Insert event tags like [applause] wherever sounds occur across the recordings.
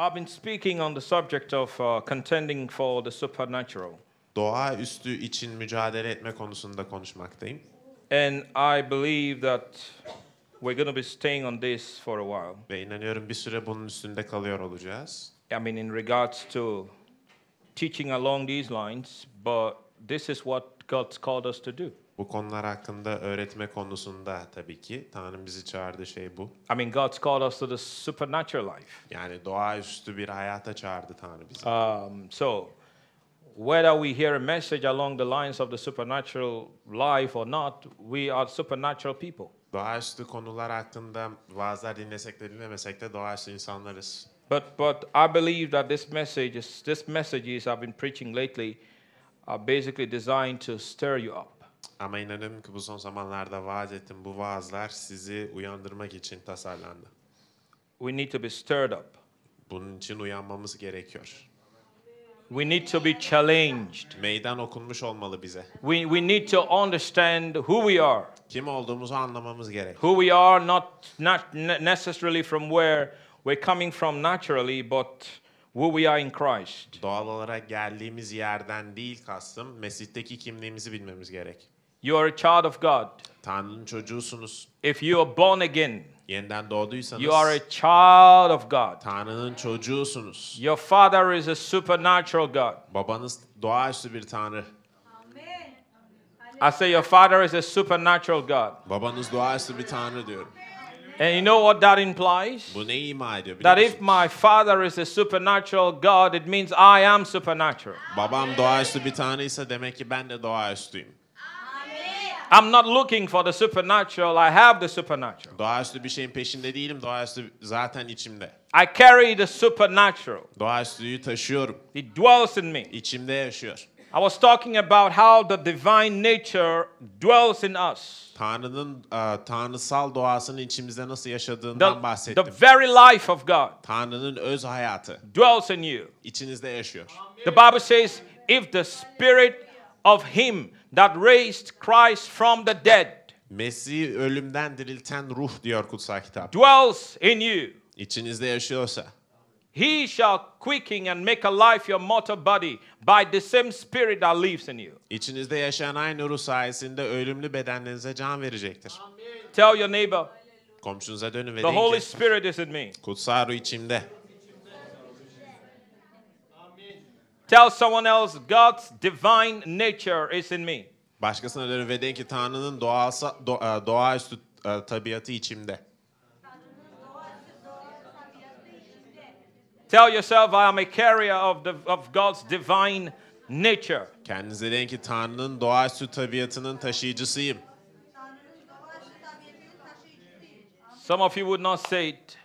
I've been speaking on the subject of uh, contending for the supernatural. Doğaüstü için mücadele etme konusunda konuşmaktayım. And I believe that we're going to be staying on this for a while. Ve inanıyorum bir süre bunun üstünde kalıyor olacağız. I mean, in regards to teaching along these lines, but this is what God's called us to do. Bu konular hakkında öğretme konusunda tabii ki Tanrım bizi çağırdığı şey bu. I mean, God's called us to the supernatural life. Yani doğaüstü bir hayata çağırdı Tanrı bizi. Um, so, whether we hear a message along the lines of the supernatural life or not, we are supernatural people. Doğaüstü konular hakkında vaazlar dinlesek de dinlemesek de doğaüstü insanlarız. But but I believe that this message is this messages I've been preaching lately are basically designed to stir you up. Ama inanıyorum ki bu son zamanlarda vaaz ettim. Bu vaazlar sizi uyandırmak için tasarlandı. We need to be stirred up. Bunun için uyanmamız gerekiyor. We need to be challenged. Meydan okunmuş olmalı bize. We, we need to understand who we are. Kim olduğumuzu anlamamız gerek. Who we are, not, not ne- necessarily from where we're coming from naturally, but who we are in Christ. Doğal olarak geldiğimiz yerden değil kastım, Mesih'teki kimliğimizi bilmemiz gerek. You are a child of God. Tanrı'nın çocuğusunuz. If you are born again, Yeniden doğduysanız you are a child of God. Tanrı'nın çocuğusunuz. Your father is a supernatural God. Babanız doğaüstü bir Tanrı. I say your father is a supernatural God. Babanız doğaüstü bir Tanrı diyorum. And you know what that implies? Bu neyi ima ediyor That if musunuz? my father is a supernatural God, it means I am supernatural. Babam doğaüstü bir Tanrıysa demek ki ben de doğaüstüyüm. I'm not looking for the supernatural, I have the supernatural. Doğaüstü bir şeyin peşinde değilim. Doğaüstü zaten içimde. I carry the supernatural, Doğaüstüyü taşıyorum. it dwells in me. İçimde yaşıyor. I was talking about how the divine nature dwells in us. Tanrı'nın e, tanrısal doğasının içimizde nasıl yaşadığından The, bahsettim. the very life of God Tanrı'nın öz hayatı dwells in you. içinizde yaşıyor. The Bible says, if the spirit of him that raised Christ from the dead Mesih'i ölümden dirilten ruh diyor kutsal kitap. dwells in you, İçinizde yaşıyorsa he shall quicken and make alive your mortal body by the same spirit that lives in you. içinizde yaşayan aynı ruh sayesinde ölümlü bedenlerinize can verecektir. Tell your neighbor, Komşunuza dönün ve the deyin Holy ki Spirit is in me. kutsal ruh içimde. Tell someone else, God's divine nature is in me. Başkasına dönün ve deyin ki Tanrı'nın doğasa, do- e, doğaüstü e, tabiatı içimde. Tell yourself, I am a carrier of, the, of God's divine nature. Kendinize deyin ki Tanrı'nın doğaüstü tabiatının taşıyıcısıyım. Some of you would not say it.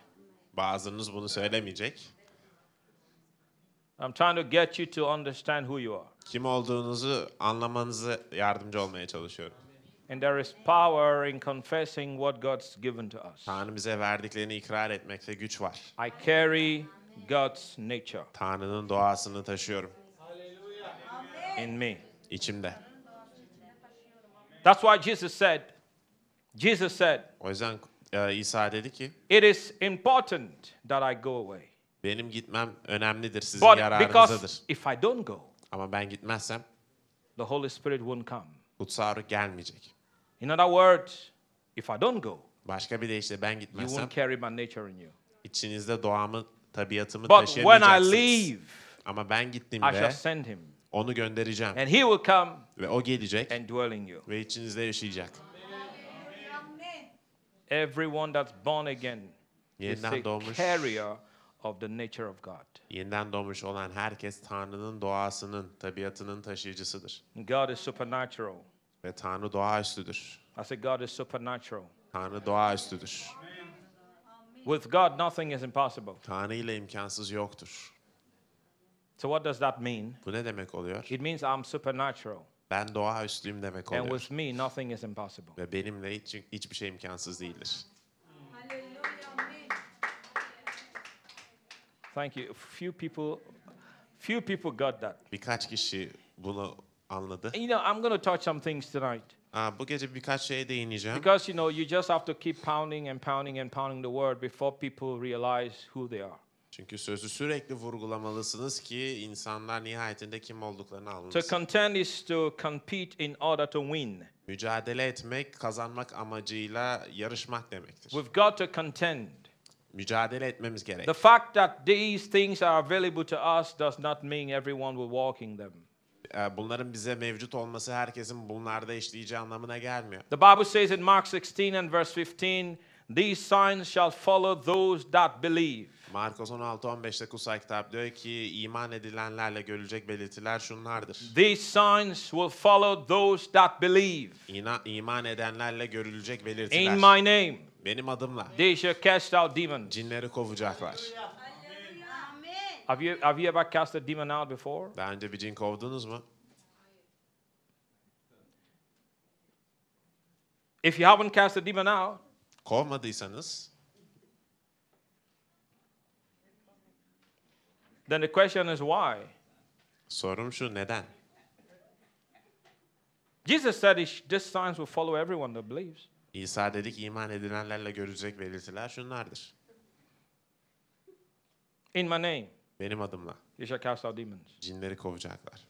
Bazılarınız bunu söylemeyecek. I'm trying to get you to understand who you are. Kim olduğunuzu anlamanızı yardımcı olmaya çalışıyorum. And there is power in confessing what God's given to us. Tanrı bize verdiklerini ikrar etmekte güç var. I carry God's nature Tanrı'nın doğasını taşıyorum in me. içimde. That's why Jesus said, Jesus said, O yüzden e, İsa dedi ki it is important that I go away. Benim gitmem önemlidir, sizin But yararınızadır. if I don't go, Ama ben gitmezsem the Holy Spirit won't come. kutsal ruh gelmeyecek. In other words, if I don't go, Başka bir deyişle ben you gitmezsem won't carry my nature in you. içinizde doğamı, tabiatımı But when I taşıyamayacaksınız. leave, Ama ben I shall gittiğimde send him, onu göndereceğim. and he will come Ve o gelecek and dwell in you. ve içinizde yaşayacak. Everyone that's born again is Yeniden a doğmuş, carrier of the nature of God. yeniden doğmuş olan herkes Tanrı'nın doğasının, tabiatının taşıyıcısıdır. God is supernatural. Ve Tanrı doğaüstüdür. I say God is supernatural. Tanrı doğaüstüdür. With God, nothing is impossible. Tanrı ile imkansız yoktur. So what does that mean? Bu ne demek oluyor? It means I'm supernatural. Ben doğaüstüyüm demek And oluyor. with me, nothing is impossible. Ve benimle hiç, hiçbir şey imkansız değildir. Thank you. Few people, few people got that. Birkaç kişi bunu anladı. And, you know, I'm going to touch some things tonight Aa, bu gece birkaç şeye değineceğim. because you know you just have to keep pounding and pounding and pounding the word before people realize who they are. Çünkü sözü sürekli vurgulamalısınız ki insanlar nihayetinde kim olduklarını To anlasın. contend is to compete in order to win. Mücadele etmek, kazanmak amacıyla yarışmak demektir. We've got to contend. Mücadele etmemiz gerek. The fact that these things are available to us does not mean everyone will walk in them. Ee, Bunların bize mevcut olması herkesin bunlarda işleyeceği anlamına gelmiyor. The Bible says in Mark 16 and verse 15, These signs shall follow those that believe. Markos 16-15'te kutsal kitap diyor ki iman edilenlerle görülecek belirtiler şunlardır. These signs will follow those that believe. İna, iman edenlerle görülecek In belirtiler. my name, Benim adımla they shall cast out demons. cinleri kovacaklar. Have you, have you ever cast a demon out before? Daha önce bir cin kovdunuz mu? If you haven't cast a demon out, Kovmadıysanız then the question is why? sorum şu neden? Jesus said he sh- these signs will follow everyone that believes. İsa dedik iman edilenlerle görülecek belirtiler şunlardır. In my name, Benim adımla you shall cast out demons. cinleri kovacaklar.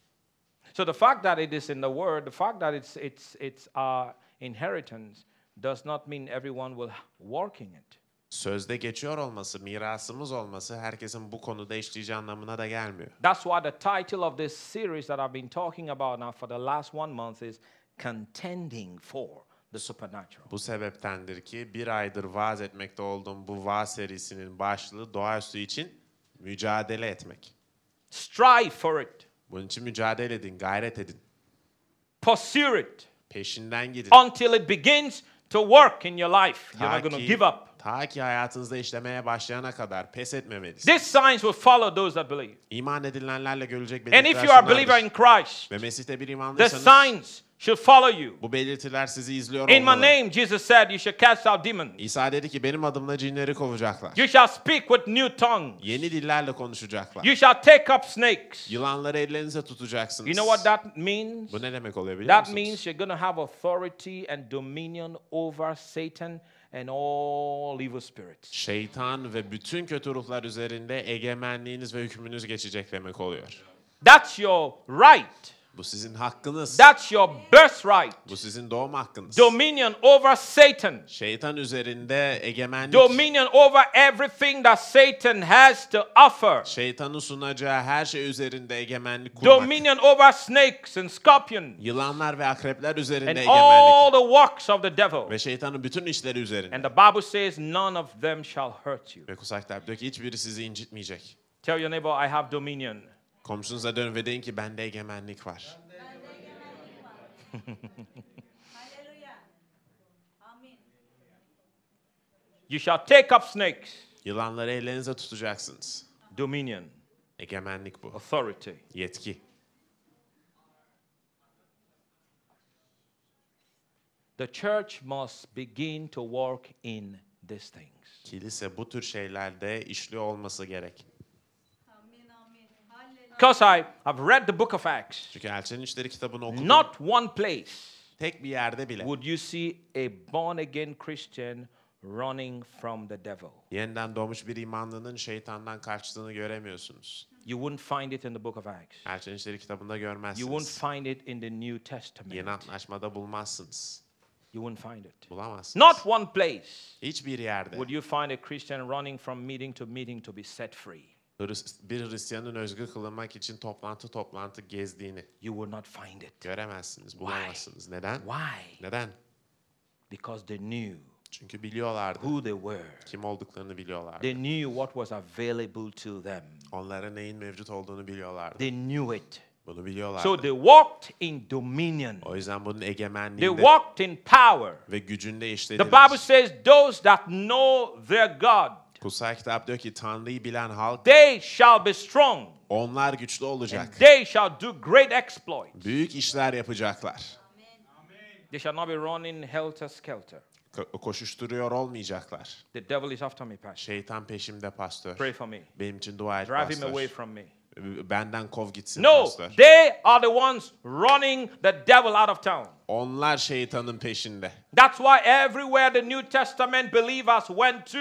So the fact that it is in the word, the fact that it's it's it's our inheritance does not mean everyone will walk in it. Sözde geçiyor olması, mirasımız olması herkesin bu konuda işleyeceği anlamına da gelmiyor. That's why the title of this series that I've been talking about now for the last one month is contending for the supernatural. Bu sebeptendir ki bir aydır vaaz etmekte olduğum bu vaaz serisinin başlığı doğaüstü için mücadele etmek. Strive for it. Bunun için mücadele edin, gayret edin. Pursue it Peşinden gidin. until it begins to work in your life. You're Ta not going to give up. ta ki hayatınızda işlemeye başlayana kadar pes etmemelisiniz. These signs will follow those that believe. İman edilenlerle görülecek And belirtiler if you are a believer in Christ, Ve Mesih'te bir the imanlıysanız signs should follow you. bu belirtiler sizi izliyor In my olmalı. name, Jesus said, you should cast out demons. İsa dedi ki benim adımla cinleri kovacaklar. You shall speak with new tongues. Yeni dillerle konuşacaklar. You shall take up snakes. Yılanları ellerinize tutacaksınız. You know what that means? Bu ne demek oluyor biliyor That musunuz? means you're going to have authority and dominion over Satan and all evil spirits. Şeytan ve bütün kötü ruhlar üzerinde egemenliğiniz ve hükmünüz geçecek demek oluyor. That's your right. Bu sizin hakkınız. That's your birthright. Bu sizin doğum hakkınız. Dominion over Satan. Şeytan üzerinde egemenlik. Dominion over everything that Satan has to offer. Şeytanın sunacağı her şey üzerinde egemenlik kurmak. Dominion over snakes and scorpions Yılanlar ve akrepler üzerinde and egemenlik. all the works of the devil. Ve şeytanın bütün işleri üzerinde. And the Bible says none of them shall hurt you. Ve kutsal kitap diyor ki hiçbiri sizi incitmeyecek. Tell your neighbor, I have dominion. Komşunuza dönün ve deyin ki bende egemenlik var. Hallelujah. [laughs] Amin. You shall take up snakes. Yılanları ellerinize tutacaksınız. Dominion, Egemenlik bu. authority. Yetki. The church must begin to walk in these things. Kilise bu tür şeylerde işliyor olması gerek. Because I have read the book of Acts, Çünkü Elçinin İşleri kitabını okudum. not one place Tek bir yerde bile would you see a born again Christian running from the devil. yeniden doğmuş bir imanlının şeytandan kaçtığını göremiyorsunuz. You wouldn't find it in the book of Acts. Elçinin İşleri kitabında You won't görmezsiniz. find it in the New Yeni Testament. Antlaşmada bulmazsınız. You wouldn't find it. Bulamazsınız. Not one place Hiçbir yerde would you find a Christian running from meeting to meeting to be set free. Bir Hristiyanın özgür kılınmak için toplantı toplantı gezdiğini You will not find it. göremezsiniz, bulamazsınız. Neden? Why? Neden? Because they knew Çünkü biliyorlardı. who they were. Kim olduklarını biliyorlardı. They knew what was available to them. Onlara neyin mevcut olduğunu biliyorlardı. They knew it. Bunu biliyorlardı. So they walked in dominion. o yüzden bunun They egemenliğinde walked in power. ve gücünde The işlediler. Bible says those that know their God, Kutsal kitap diyor ki Tanrı'yı bilen halk they shall be strong. onlar güçlü And olacak. they shall do great exploits. Büyük işler yapacaklar. They shall not be running helter skelter. Ko- koşuşturuyor olmayacaklar. The devil is after me, Pastor. Şeytan peşimde pastör. Pray for me. Benim için dua et Drive him away from me. Benden kov gitsin No, pastör. they are the ones running the devil out of town. Onlar şeytanın peşinde. That's why everywhere the New Testament believers went to,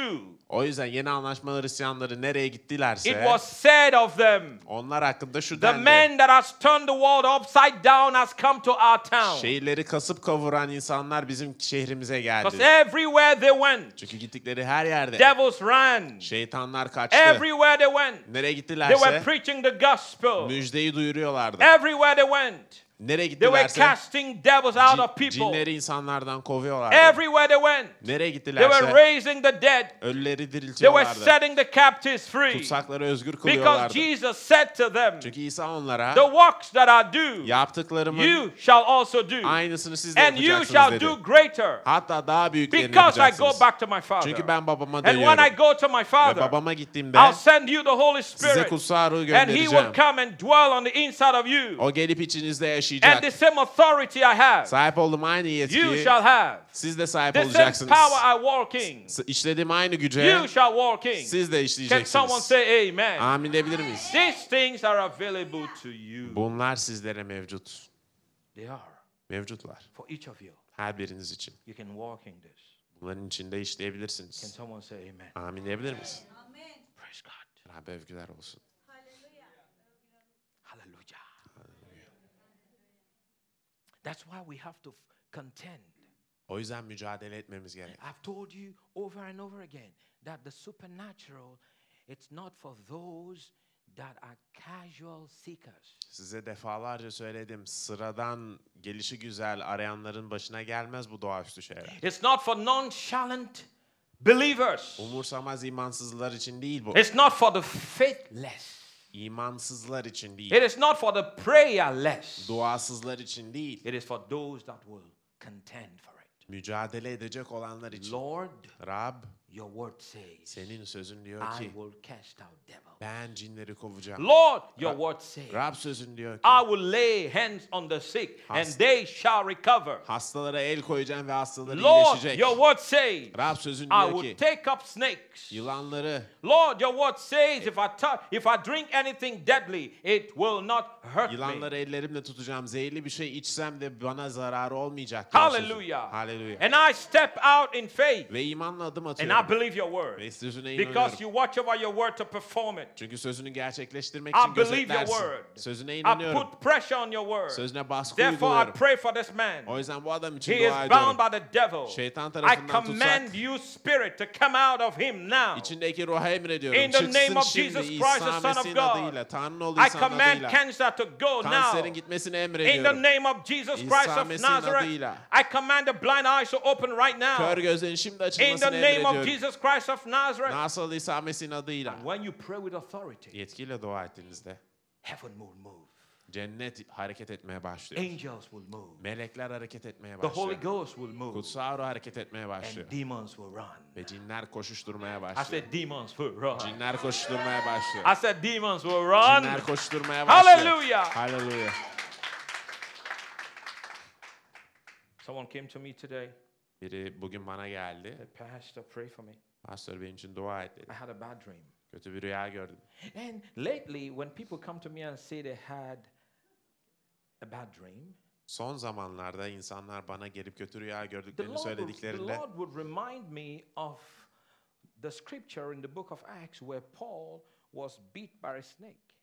O yüzden yeni anlaşma Hristiyanları nereye it gittilerse was said of them, onlar hakkında şu the dendi. man that has turned the world upside down has come to our town. Şehirleri kasıp kavuran insanlar bizim şehrimize Because geldi. everywhere they went, Çünkü gittikleri her yerde devils ran. şeytanlar kaçtı. Everywhere they went, Nereye they gittilerse were preaching the gospel. müjdeyi duyuruyorlardı. Everywhere they went, Nereye they were gittilerse casting devils out of cin- people. cinleri insanlardan kovuyorlardı. Everywhere they went, Nereye they were gittilerse raising the dead. ölüleri They were diriltiyorlardı. setting the captives free. Tutsakları özgür Because kılıyorlardı. Jesus said to them, Çünkü İsa onlara The works that I do, yaptıklarımın you shall also do. aynısını siz de And you yapacaksınız shall dedi. do greater. Hatta daha büyüklerini Because I go yapacaksınız. back to my Father. Çünkü ben babama And when I dönüyorum. go to my Ve Father, babama gittiğimde I'll send you the Holy size Spirit. kutsal ruhu And He will göndereceğim. come and dwell on the inside of you. O gelip içinizde And yaşayacak. the same authority I have, Sahip olduğum aynı you yetkiyi shall have. siz de sahip The same olacaksınız. power I walk in, İşlediğim aynı güce you shall walk in. siz de Can someone işleyeceksiniz. say amen? Amin diyebilir miyiz? These things are available to you. Bunlar sizlere mevcut. They are Mevcutlar. for each of you. Her biriniz için. You can walk in this. Bunların içinde Can işleyebilirsiniz. someone say amen? Amin diyebilir miyiz? Amen. Praise God. Rabbe övgüler olsun. Hallelujah. Hallelujah. That's why we have to contend. O yüzden mücadele etmemiz gerek. I've told you over and over again that the supernatural it's not for those that are casual seekers. Size defalarca söyledim. Sıradan, gelişi güzel arayanların başına gelmez bu doğaüstü şeyler. It's not for nonchalant believers. Umursamaz imansızlar için değil bu. It's not for the faithless. İmansızlar için değil. It is not for the prayerless. Duasızlar için değil. It is for those that will contend for it. Mücadele edecek olanlar için. Lord, Rab your word says, senin sözün diyor I ki will cast out devils. Ben cinleri kovacağım. Lord, your word says, Rab sözün diyor ki I will lay hands on the sick and they shall recover. hastalara el koyacağım ve hastaları Lord, iyileşecek. your word says, Rab sözün I diyor will ki take up snakes. yılanları Lord, your word says, if I tou- if I drink anything deadly, it will not hurt me. Yılanları ellerimle tutacağım. Zehirli bir şey içsem de bana zararı olmayacak. Hallelujah. Hallelujah. And I step out in faith Ve imanla adım and I atıyorum. believe your word Ve sözüne because inanıyorum. you watch over your word to perform it. Çünkü sözünü gerçekleştirmek I believe your gözetlersin. word. Sözüne I inanıyorum. put pressure on your word. Sözüne baskı Therefore, I uyguluyorum. pray for this man. O yüzden bu adam için He dua is bound ediyorum. by the devil. Şeytan I tarafından command tutsak you, spirit, to come out of him now. içindeki ruha emrediyorum. In the Çıksın name of şimdi Jesus Christ, the İsa Son of Mesih'in God. adıyla. Tanrı'nın oğlu I İsa'nın command adıyla. cancer to go now. Kanserin gitmesini In the emrediyorum. name of Jesus İsa Christ of Mesih'in Nazareth, adıyla. I command the blind eyes to open right Kör now. gözlerin şimdi In the açılmasını name of emrediyorum. Jesus Christ of Nazareth. Nasıl İsa Mesih'in adıyla. When you pray with authority, Yetkiyle dua ettiğinizde heaven will move. cennet hareket etmeye başlıyor. Angels will move. Melekler hareket etmeye The Holy başlıyor. Ghost will move. Kutsal ruh hareket etmeye başlıyor. And demons will run. Ve cinler koşuşturmaya I başlıyor. said demons will run. Cinler koşuşturmaya başlıyor. I said demons will run. Cinler koşuşturmaya başlıyor. Hallelujah. Hallelujah. Someone came to me today. Biri bugün bana geldi. Pastor, pray for me. Pastör benim için dua et dedi. I had a bad dream. Kötü bir rüya gördüm. And lately, when people come to me and say they had a bad dream, Son zamanlarda insanlar bana gelip kötü rüya the gördüklerini Lord, the söylediklerinde Lord would remind me of the scripture in the book of Acts where Paul was beat by a snake.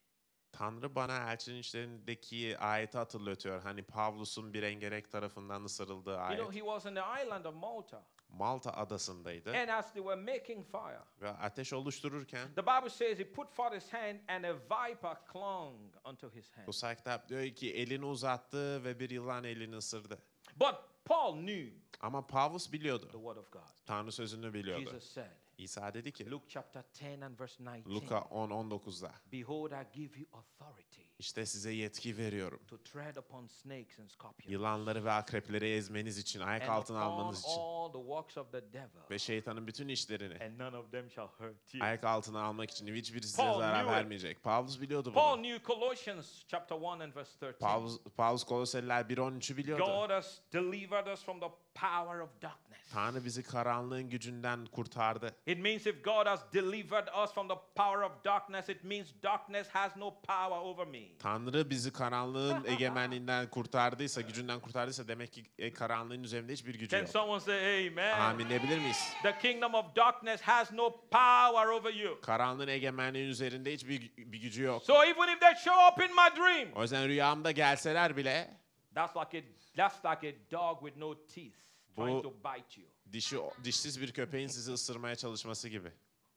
Tanrı bana elçinin işlerindeki ayeti hatırlatıyor. Hani Pavlus'un bir engerek tarafından ısırıldığı You ayet. know, he was in the island of Malta. Malta adasındaydı. And as they were making fire, Ve ateş oluştururken the Bible says he put forth his hand and a viper clung unto his hand. Kutsal kitap diyor ki elini uzattı ve bir yılan elini ısırdı. But Paul knew Ama Pavlus biliyordu. the word of God. Tanrı sözünü biliyordu. Jesus said, İsa dedi ki Luke chapter 10 and verse 19, Luka 10-19'da Behold, I give you authority işte size yetki veriyorum. to tread upon snakes and scorpions Yılanları ve akrepleri ezmeniz için, ayak and altına almanız için all the works of the devil, ve şeytanın bütün işlerini and none of them shall hurt you. ayak altına almak için hiçbiri size Paul zarar vermeyecek. Pavlus biliyordu Paul bunu. knew Colossians chapter 1 and verse 13. Pavlus, Pavlus Koloseliler 1.13'ü biliyordu. God has delivered us from the power of darkness. Tanrı bizi karanlığın gücünden kurtardı. It means if God has delivered us from the power of darkness, it means darkness has no power over me. Tanrı bizi karanlığın [laughs] egemenliğinden kurtardıysa, gücünden kurtardıysa demek ki e, karanlığın üzerinde hiçbir gücü Can yok. someone say amen? Amin diyebilir miyiz? The kingdom of darkness has no power over you. Karanlığın egemenliğin üzerinde hiçbir bir gücü yok. So even if they show up in my dream, O yüzden rüyamda gelseler bile that's like a that's like a dog with no teeth trying to bite you. dişi dişsiz bir köpeğin sizi ısırmaya çalışması gibi.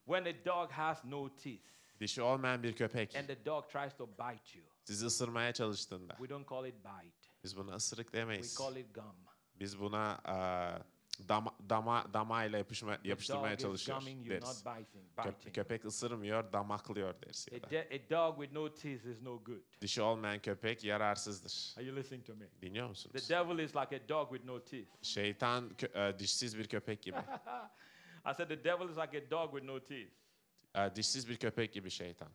When a dog has no teeth Dişi olmayan bir köpek and the dog tries to bite you, sizi ısırmaya çalıştığında we don't call it bite. biz buna ısırık We demeyiz. call it gum. Biz buna eee, dama, dama, damayla yapışma, The yapıştırmaya çalışıyor deriz. Köp- biting. köpek ısırmıyor, damaklıyor deriz. ya A, da. a dog with no teeth is no good. Dişi olmayan köpek yararsızdır. Are you listening to me? Dinliyor The musunuz? devil is like a dog with no teeth. Şeytan kö- e, dişsiz bir köpek gibi. [laughs] I said the devil is like a dog with no teeth. E, dişsiz bir köpek gibi şeytan.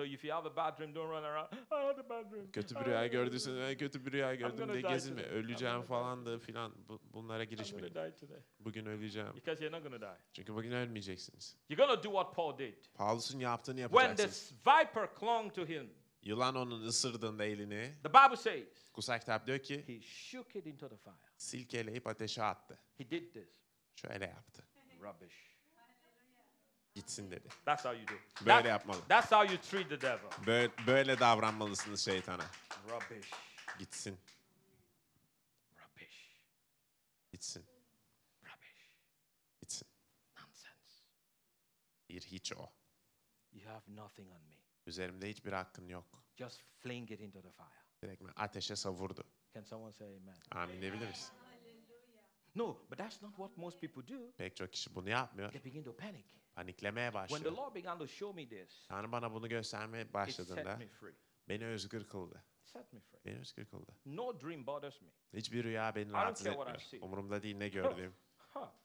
So if you have a bad dream, don't run around. [laughs] I had a bad dream. Kötü bir rüya gördüysen "Ben kötü bir rüya gördüm gonna diye die gezinme. today. Öleceğim falan da filan Bu- bunlara I'm going girişmeyin. to die today. Bugün öleceğim. Because you're not going to die. Çünkü bugün ölmeyeceksiniz. You're going to do what Paul did. Paulus'un yaptığını When yapacaksınız. this viper clung to him, Yılan onun ısırdığında elini, the Bible says Kusak kitap diyor ki he shook it into the fire. silkeleyip ateşe attı. He did this. Şöyle yaptı. Rubbish. Gitsin dedi. That's how you do. Böyle That's, yapmalı. that's how you treat the devil. Böyle, böyle davranmalısınız şeytana. Rubbish. Gitsin. Rubbish. Gitsin. Rubbish. Gitsin. Nonsense. Bir hiç o. You have nothing on me. Üzerimde hiçbir hakkın yok. Just fling it into the fire. Direkt ateşe savurdu. Can someone say amen? Amin diyebilir misin? No, but that's not what most people do. Pek çok kişi bunu yapmıyor. They begin to panic. Paniklemeye When the başlıyor. Lord began to show me this, Tanrı bana bunu göstermeye it set başladığında me free. beni özgür kıldı. Set me free. Beni özgür kıldı. No dream bothers me. Hiçbir rüya beni don't rahatsız care what I etmiyor. Umurumda değil ne gördüğüm. [laughs]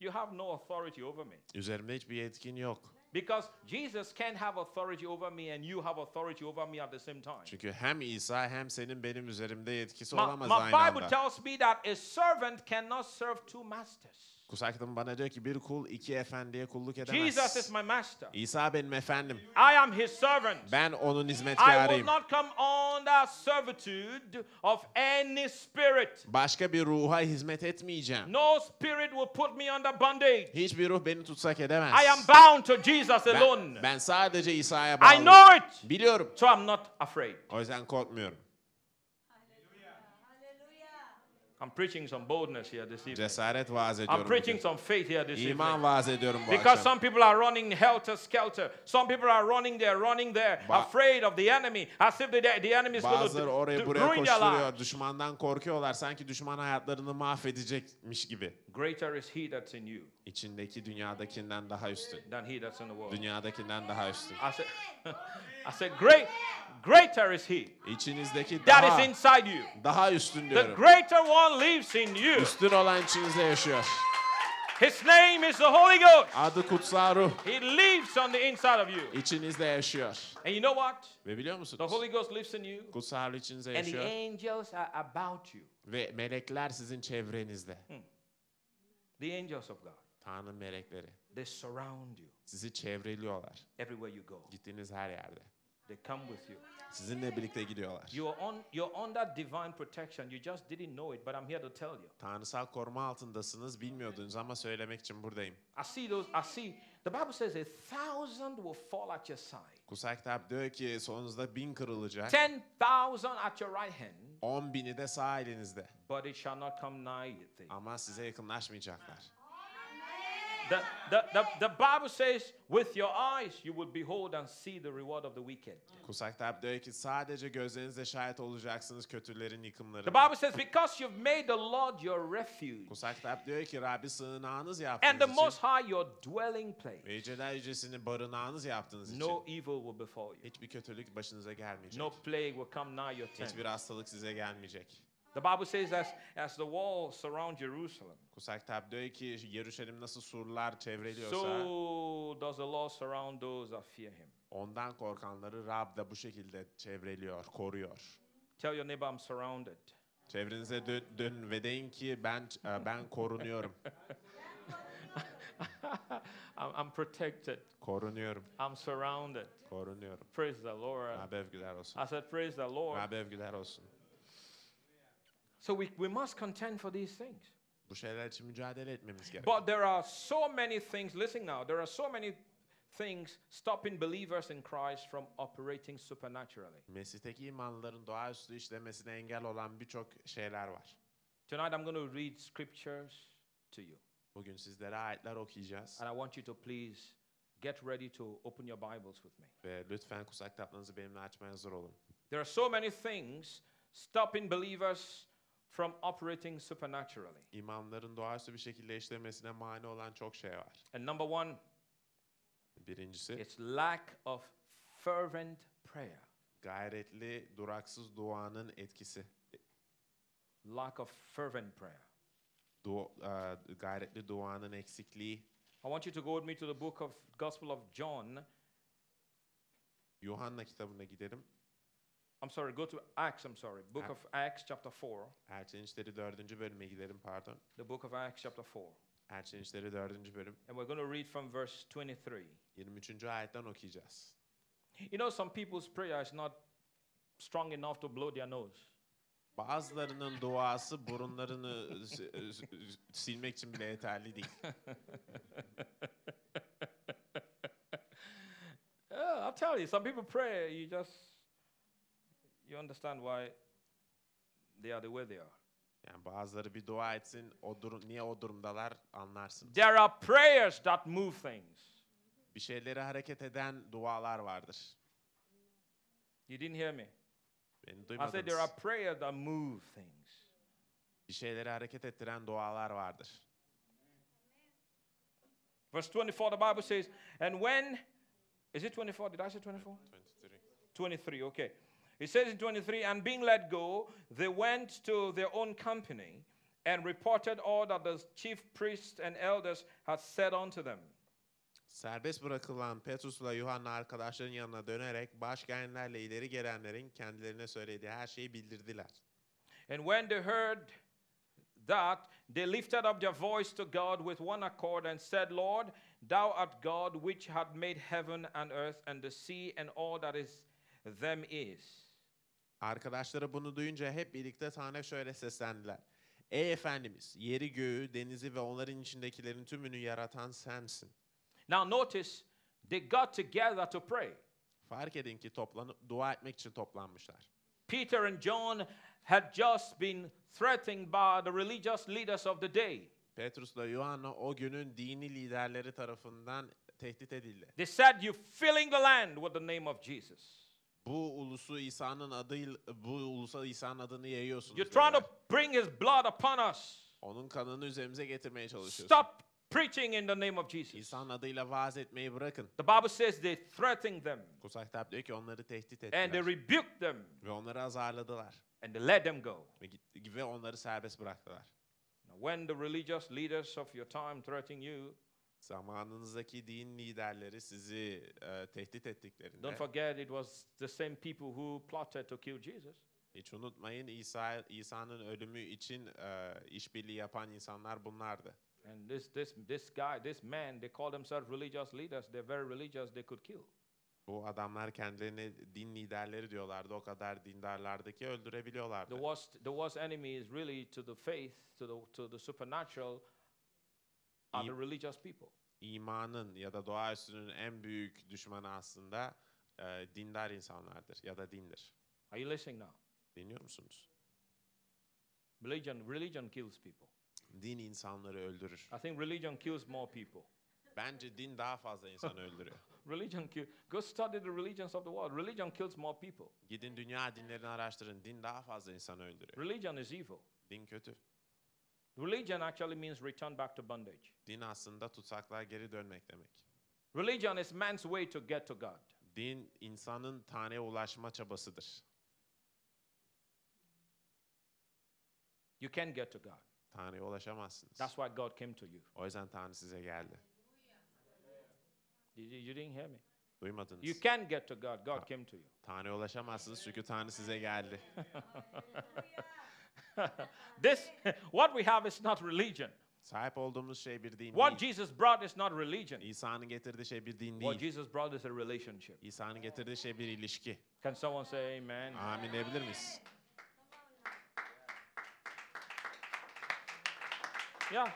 You have no authority over me. Üzerimde hiçbir yetkin yok. Because Jesus can have authority over me and you have authority over me at the same time. Çünkü hem İsa hem senin benim üzerimde yetkisi My, olamaz my aynı Bible anda. tells me that a servant cannot serve two masters. Kutsal kitabım bana diyor ki bir kul iki efendiye kulluk Jesus edemez. is my master. İsa benim efendim. I am his servant. Ben onun I will hizmetkarıyım. not come under servitude of any spirit. Başka bir ruha hizmet etmeyeceğim. No spirit will put me under bondage. Hiçbir ruh beni tutsak edemez. I am bound to Jesus alone. Ben, ben sadece İsa'ya I bağlıyım. know it. Biliyorum. So I'm not afraid. O yüzden korkmuyorum. Hallelujah. I'm preaching some boldness here this evening. Cesaret vaaz I'm ediyorum preaching bugün. some faith here this İman evening. vaaz ediyorum bu Because akşam. some people are running helter skelter. Some people are running there, running there, Ba- afraid of the enemy, as if the, the enemy is going Bazıları to oraya do, buraya ruin their lives. koşturuyor. Düşmandan korkuyorlar. Sanki düşman hayatlarını mahvedecekmiş gibi. Greater is he that's in you İçindeki dünyadakinden daha üstün. than he that's in the world. Dünyadakinden daha üstün. I said, [laughs] I said, great, greater is he İçinizdeki that daha, is inside you. daha üstün The diyorum. greater one lives in you. Üstün olan içinizde yaşıyor. His name is the Holy Ghost. Adı kutsal ruh. He lives on the inside of you. İçinizde yaşıyor. And you know what? Ve biliyor The musunuz? Holy Ghost lives in you, Kutsal ruh içinizde and the yaşıyor. angels are about you. Ve melekler sizin çevrenizde. The angels of God. Tanrı melekleri. They surround you Sizi çevreliyorlar. everywhere you go. Gittiğiniz her yerde. They come with you. Sizinle birlikte gidiyorlar. You're on you're under divine protection. You just didn't know it, but I'm here to tell you. Tanrısal koruma altındasınız. Bilmiyordunuz ama söylemek için buradayım. I see those I see the Bible says a thousand will fall at your side. Kutsal kitap diyor ki sonunuzda bin kırılacak. Ten thousand at your right hand, On bini de sağ elinizde. but it shall not come nigh thee. Ama size yakınlaşmayacaklar. The, the, the, the Bible says, with your eyes you will behold and see the reward of the wicked. Kutsal kitap diyor ki sadece gözlerinizle şahit olacaksınız kötülerin The yıkımlarına. Bible says, because you've made the Lord your refuge Kutsal kitap diyor ki Rabbi sığınağınız and the yaptığınız Most High your dwelling place, ve yüceler yücesini barınağınız yaptığınız için no evil will befall you. hiçbir kötülük başınıza gelmeyecek. No plague will come nigh your tent. Hiçbir hastalık size gelmeyecek. The Bible says, as, as the walls surround Jerusalem, Kutsal kitap diyor ki Yeruşalim nasıl surlar çevreliyorsa so does the Lord surround those that fear him. ondan korkanları Rab da bu şekilde çevreliyor, koruyor. Tell your neighbor, I'm surrounded. Çevrenize dön, dönün ve deyin ki ben e, ben korunuyorum. [laughs] I'm, I'm protected. Korunuyorum. I'm surrounded. Korunuyorum. Praise the Lord. Rabbe övgüler olsun. I said, Praise the Lord. Rabbe övgüler olsun. So we, we must contend for these things. Bu şeyler için mücadele etmemiz gerek. But there are so many things, listen now, there are so many things stopping believers in Christ from operating supernaturally. Mesih'teki imanların doğaüstü işlemesine engel olan birçok şeyler var. Tonight I'm going to read scriptures to you. Bugün sizlere ayetler okuyacağız. And I want you to please get ready to open your Bibles with me. Ve lütfen kutsal kitaplarınızı benimle açmaya hazır olun. There are so many things stopping believers from operating supernaturally. İmanların doğaüstü bir şekilde işlemesine mani olan çok şey var. And number one, Birincisi it's lack of fervent prayer. gayretli, duraksız duanın etkisi. Lack of fervent prayer. Du, e, gayretli duanın eksikliği. I want you to go with me to the book of Gospel of John. Yuhanna kitabına gidelim. I'm sorry, go to Acts, I'm sorry. Book of Acts, chapter 4. Elçin İşleri 4. bölüme gidelim pardon. The book of Acts, chapter 4. Elçin İşleri 4. bölüm. And we're going to read from verse 23. 23. ayetten okuyacağız. You know, some people's prayer is not strong enough to blow their nose. Bazılarının duası burunlarını silmek için bile yeterli değil. [laughs] Yeah, I'll tell you, some people pray, you just, you understand why they are the way they are. Yani bazıları bir dua etsin, o durum, niye o durumdalar anlarsınız. There are prayers that move things. Bir şeyleri hareket eden dualar vardır. You didn't hear me. Beni I said there are prayers that move things. Bir şeyleri hareket ettiren dualar vardır. Verse 24, the Bible says, and when, is it 24? Did I say 24? 23, okay. It says in 23, and being let go, they went to their own company and reported all that the chief priests and elders had said unto them. Serbest bırakılan Petrus'la Yuhanna arkadaşların yanına dönerek başkenlerle ileri gelenlerin kendilerine söylediği her şeyi bildirdiler. And when they heard that, they lifted up their voice to God with one accord and said, Lord, thou art God which had made heaven and earth and the sea and all that is them is. Arkadaşları bunu duyunca hep birlikte Tanrı'ya şöyle seslendiler. Ey Efendimiz, yeri göğü, denizi ve onların içindekilerin tümünü yaratan sensin. Now notice, they got together to pray. Fark edin ki toplanıp dua etmek için toplanmışlar. Peter and John had just been threatened by the religious leaders of the day. Petrus'la Yuhanna o günün dini liderleri tarafından tehdit edildi. They said, You're filling the land with the name of Jesus. Bu ulusu İsa'nın adıyla bu ulusa İsa'nın adını yayıyorsunuz. You're trying to bring his blood upon us. Onun kanını üzerimize getirmeye çalışıyorsunuz. Stop preaching in the name of Jesus. İsa'nın adıyla vaaz etmeyi bırakın. The Bible says they threatened them Kutsal kitap diyor ki onları tehdit and they ettiler. rebuked them Ve onları azarladılar. and they let them go. Ve, ve onları serbest bıraktılar. Now, when the religious leaders of your time threaten you, Zamanınızdaki din liderleri sizi e, tehdit ettiklerinde don't forget it was the same people who plotted to kill Jesus. hiç unutmayın İsa İsa'nın ölümü için e, işbirliği yapan insanlar bunlardı. And this, this, this guy, this man, they call themselves religious leaders. They're very religious, they could kill. Bu adamlar kendilerine din liderleri diyorlardı. O kadar dindarlardı ki öldürebiliyorlardı. The worst, the worst enemy is really to the faith, to the, to the supernatural, are the İyi- religious people. İmanın ya da doğaüstünün en büyük düşmanı aslında e, dindar insanlardır ya da dindir. Are you listening now? Dinliyor musunuz? Religion, religion kills people. Din insanları öldürür. I think religion kills more people. Bence din daha fazla insan [laughs] öldürüyor. Religion kill. Go study the religions of the world. Religion kills more people. Gidin dünya dinlerini araştırın. Din daha fazla insan öldürüyor. Religion is evil. Din kötü. Religion actually means return back to bondage. Din aslında tutsaklığa geri dönmek demek. Religion is man's way to get to God. Din insanın Tanrı'ya ulaşma çabasıdır. You can't get to God. Tanrı'ya ulaşamazsınız. That's why God came to you. O yüzden Tanrı size geldi. You, you- you didn't hear me. Duymadınız. You can't get to God. God came to you. Tanrı'ya ulaşamazsınız çünkü Tanrı size geldi. [laughs] This, what we have is not religion. Sahip olduğumuz şey bir din What değil. Jesus brought is not religion. İsa'nın getirdiği şey bir din What değil. Jesus brought is a relationship. İsa'nın getirdiği şey bir ilişki. Can someone say amen? Amin diyebilir miyiz? Yeah.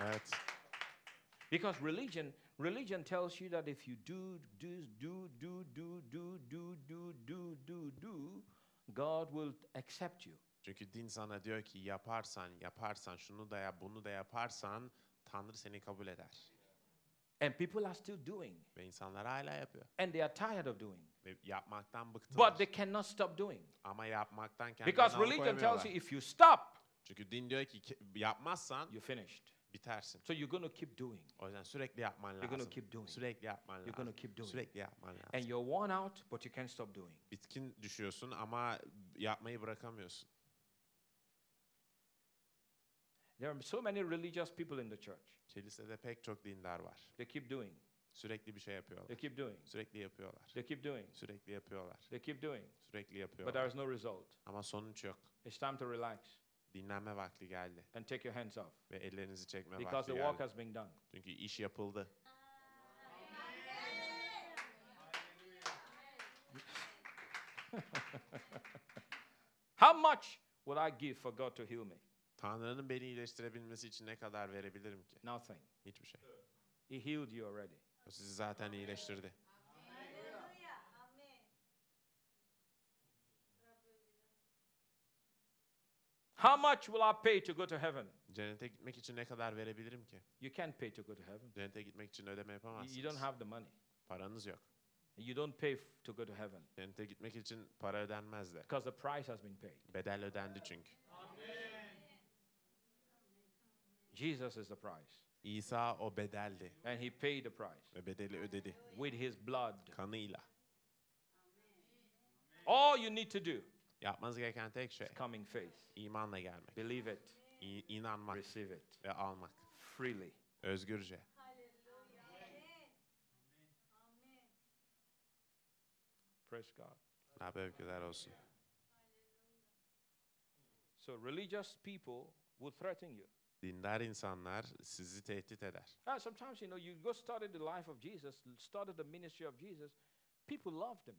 Evet. Because religion, religion tells you that if you do do, do, do, do, do, do, do, do, do, God will accept you. Çünkü din sana diyor ki yaparsan, yaparsan, şunu da yap, bunu da yaparsan Tanrı seni kabul eder. And people are still doing. Ve insanlar hala yapıyor. And they are tired of doing. Ve yapmaktan bıktılar. But they cannot stop doing. Ama yapmaktan kendilerini Because religion tells you if you stop, Çünkü din diyor ki yapmazsan you're finished. bitersin. So you're going to keep doing. O yüzden sürekli yapman You're gonna lazım. keep doing. Sürekli yapman You're lazım. gonna keep doing. Sürekli yapman lazım. And you're worn out, but you can't stop doing. Bitkin düşüyorsun ama yapmayı bırakamıyorsun. There are so many religious people in the church. Kilisede er pek çok dindar var. They keep doing. Sürekli bir şey yapıyorlar. They keep doing. Sürekli yapıyorlar. They keep doing. Sürekli yapıyorlar. They keep doing. Sürekli yapıyorlar. But there is no result. Ama sonuç yok. It's time to relax Dinlenme vakti geldi. and take your hands off Ve ellerinizi çekme because vakti the work has been done. Çünkü iş yapıldı. How much would I give for God to heal me? Tanrı'nın beni iyileştirebilmesi için ne kadar verebilirim ki? Nothing. Hiçbir şey. He healed you already. O sizi zaten iyileştirdi. How much will I pay to go to heaven? Cennete gitmek için ne kadar verebilirim ki? You can't pay to go to heaven. Cennete gitmek için ödeme yapamazsınız. You don't have the money. Paranız yok. You don't pay to go to heaven Cennete gitmek için para ödenmez de. because the price has been paid. Bedel ödendi çünkü. Jesus is the price. İsa o bedeldi And he paid the price ve bedeli ödedi with his blood. kanıyla. All you need to do Yapmanız gereken tek şey is coming faith. imanla gelmek, Believe it. İ- inanmak Receive it ve almak. freely. Özgürce. Hallelujah. Amen. Amen. Praise God. Rab övgüler olsun. So religious people will threaten you. Dindar insanlar sizi tehdit eder. Ah, sometimes you know you go study the life of Jesus, study the ministry of Jesus. People loved him.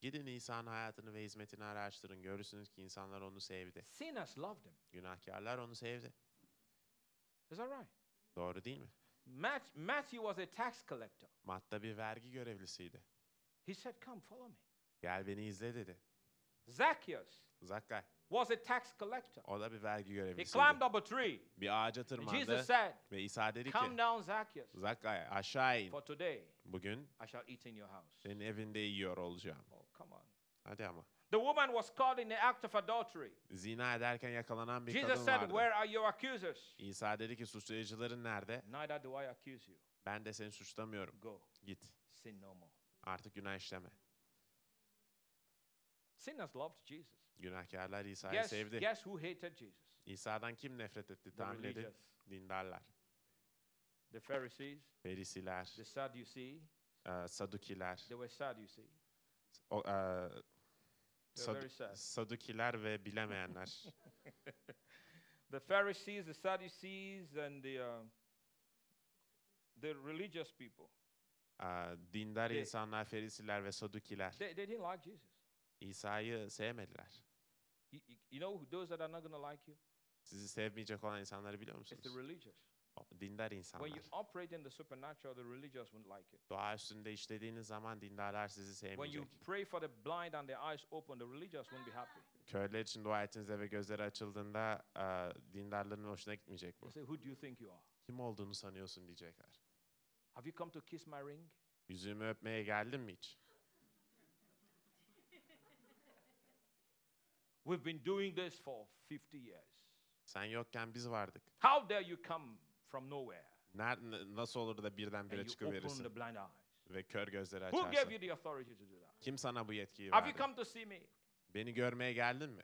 Gidin İsa'nın hayatını ve hizmetini araştırın. Görürsünüz ki insanlar onu sevdi. Sinners loved him. Günahkarlar onu sevdi. Is that right? Doğru değil mi? Mat- Matthew was a tax collector. Matta bir vergi görevlisiydi. He said, Come, follow me. Gel beni izle dedi. Zacchaeus Zakkay. Was a tax collector. O da bir vergi He görevlisiydi. climbed up a tree. Bir ağaca And tırmandı Jesus said, ve İsa dedi Come ki down, Zacchaeus, Zakkay aşağı in. for today Bugün I shall eat in your house. senin evinde yiyor olacağım. Oh, come on. Hadi ama. The woman was caught in the act of adultery. Zina ederken yakalanan bir Jesus kadın said, vardı. Where are your accusers? İsa dedi ki suçlayıcıların nerede? Neither do I accuse you. Ben de seni suçlamıyorum. Go, Git. sin no more. Artık günah işleme. Sinners loved Jesus. Günahkarlar İsa'yı Guess, sevdi. guess who hated Jesus? İsa'dan kim nefret etti tahmin edin? religious. Dindarlar. The Pharisees, Ferisiler, the Sadducees. e, Sadukiler, They were Sadducees. o, e, They're Sad- very sad. Sadukiler ve bilemeyenler. [laughs] The Pharisees, the Sadducees, and the, uh, the religious people. e, dindar They- insanlar, Ferisiler ve Sadukiler. They, they didn't like Jesus. İsa'yı sevmediler. You, you- know who- those that are not going to like you? Sizi sevmeyecek olan insanları biliyor It's the musunuz? religious. Dindar When insanlar. you operate in the supernatural, the religious won't like it. Doğa üstünde işlediğiniz zaman dindarlar sizi When sevmeyecek. you pray for the blind and their eyes open, the religious won't be happy. Körler için dua ettiğinizde ve gözleri açıldığında e, dindarların hoşuna gitmeyecek bu. They say, Who do you think you are? Kim olduğunu sanıyorsun diyecekler. Have you come to kiss my ring? Yüzümü öpmeye geldin mi hiç? We've been doing this for 50 years. Sen yokken biz vardık. How dare you come from nowhere Ner, n- nasıl olur da birdenbire and you open çıkıverirsin the blind eyes? ve kör gözleri Who gave açarsın? you the authority to do that? Kim sana bu yetkiyi Have you verdi? come to see me? Beni görmeye geldin mi?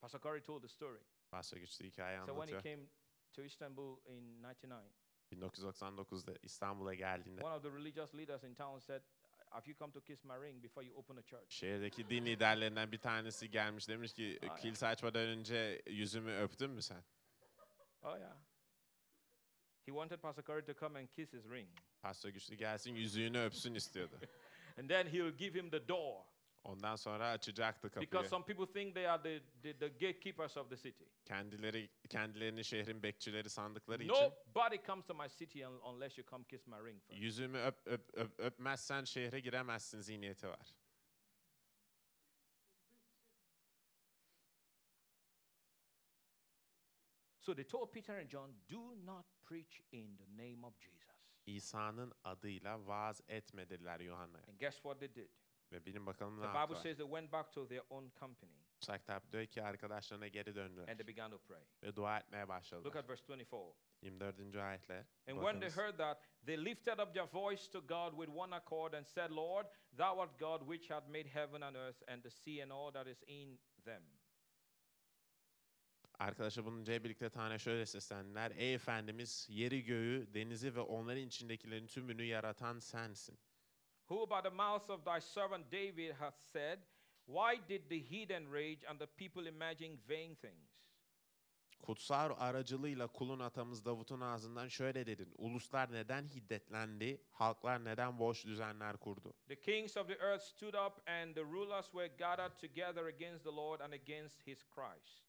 Pastor Corey told the story. Pastor Güçlü hikaye So when he anlatıyor. came to Istanbul in 99, 1999'da İstanbul'a geldiğinde one of the religious leaders in town said, Have you come to kiss my ring before you open a church? şehirdeki din liderlerinden bir tanesi gelmiş demiş ki kilise açmadan önce yüzümü öptün mü sen? Oh, yeah. He wanted Pastor Curry to come and kiss his ring. Pastor Güçlü gelsin yüzüğünü öpsün istiyordu. [laughs] And then he'll give him the door. Ondan sonra açacaktı kapıyı. Because some people think they are the, the, the gatekeepers of the city. Kendileri kendilerini şehrin bekçileri sandıkları için Nobody comes to my city un- unless you come kiss my ring first. yüzümü öp, öp, öp, öpmezsen şehre giremezsin zihniyeti var. So they told Peter and John, Do not preach in the name of Jesus. İsa'nın adıyla vaaz etmediler Yuhanna'ya. And guess what they did? Ve bilin bakalım ne The Bible says they went back to their own company Kutsal kitap diyor ki arkadaşlarına geri döndüler and they began to pray. ve dua etmeye Look başladılar. at verse 24. 24. ayetler. And when they Bakınız. heard that, they lifted up their voice to God with one accord and said, Lord, thou art God which hath made heaven and earth and the sea and all that is in them. Arkadaşlar bununca birlikte Tanrı'ya şöyle seslendiler. Ey Efendimiz yeri göğü, denizi ve onların içindekilerin tümünü yaratan sensin. Who by the mouth of thy servant David hath said, Why did the heathen rage and the people imagine vain things? Kutsal aracılığıyla kulun atamız Davut'un ağzından şöyle dedin. Uluslar neden hiddetlendi, halklar neden boş düzenler kurdu? The kings of the earth stood up, and the rulers were gathered together against the Lord and against his Christ.